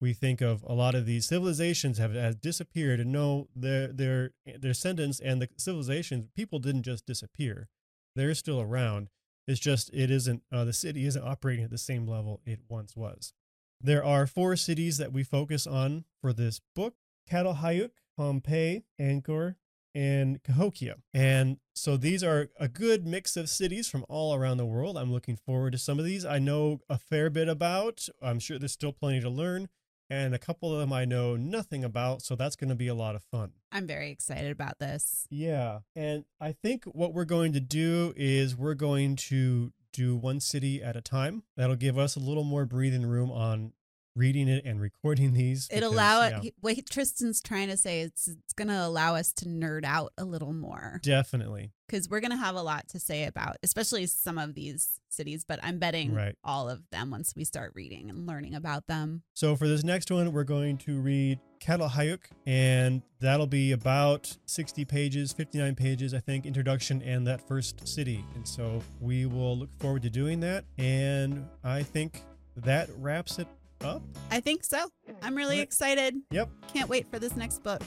we think of a lot of these civilizations have, have disappeared, and no, their their their descendants and the civilizations, people didn't just disappear; they're still around. It's just it isn't uh, the city isn't operating at the same level it once was. There are four cities that we focus on for this book: Çatalhöyük, Pompeii, Angkor, and Cahokia. And so these are a good mix of cities from all around the world. I'm looking forward to some of these. I know a fair bit about. I'm sure there's still plenty to learn. And a couple of them I know nothing about. So that's going to be a lot of fun. I'm very excited about this. Yeah. And I think what we're going to do is we're going to do one city at a time. That'll give us a little more breathing room on reading it and recording these. It because, allow yeah, it. What Tristan's trying to say is it's going to allow us to nerd out a little more Definitely. because we're going to have a lot to say about, especially some of these cities. But I'm betting Right. all of them once we start reading and learning about them. So for this next one, we're going to read Çatalhöyük, and that'll be about 60 pages, 59 pages, I think, introduction and that first city. And so we will look forward to doing that. And I think that wraps it up. I think so. I'm really Right. excited. Yep. Can't wait for this next book.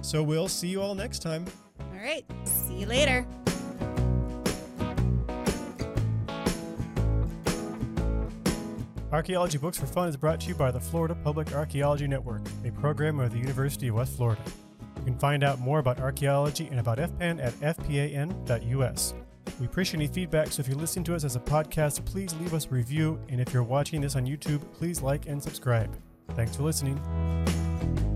So we'll see you all next time. All right. See you later. Archaeology Books for Fun is brought to you by the Florida Public Archaeology Network, a program of the University of West Florida. You can find out more about archaeology and about FPAN at fpan.us. We appreciate any feedback, so if you're listening to us as a podcast, please leave us a review, and if you're watching this on YouTube, please like and subscribe. Thanks for listening.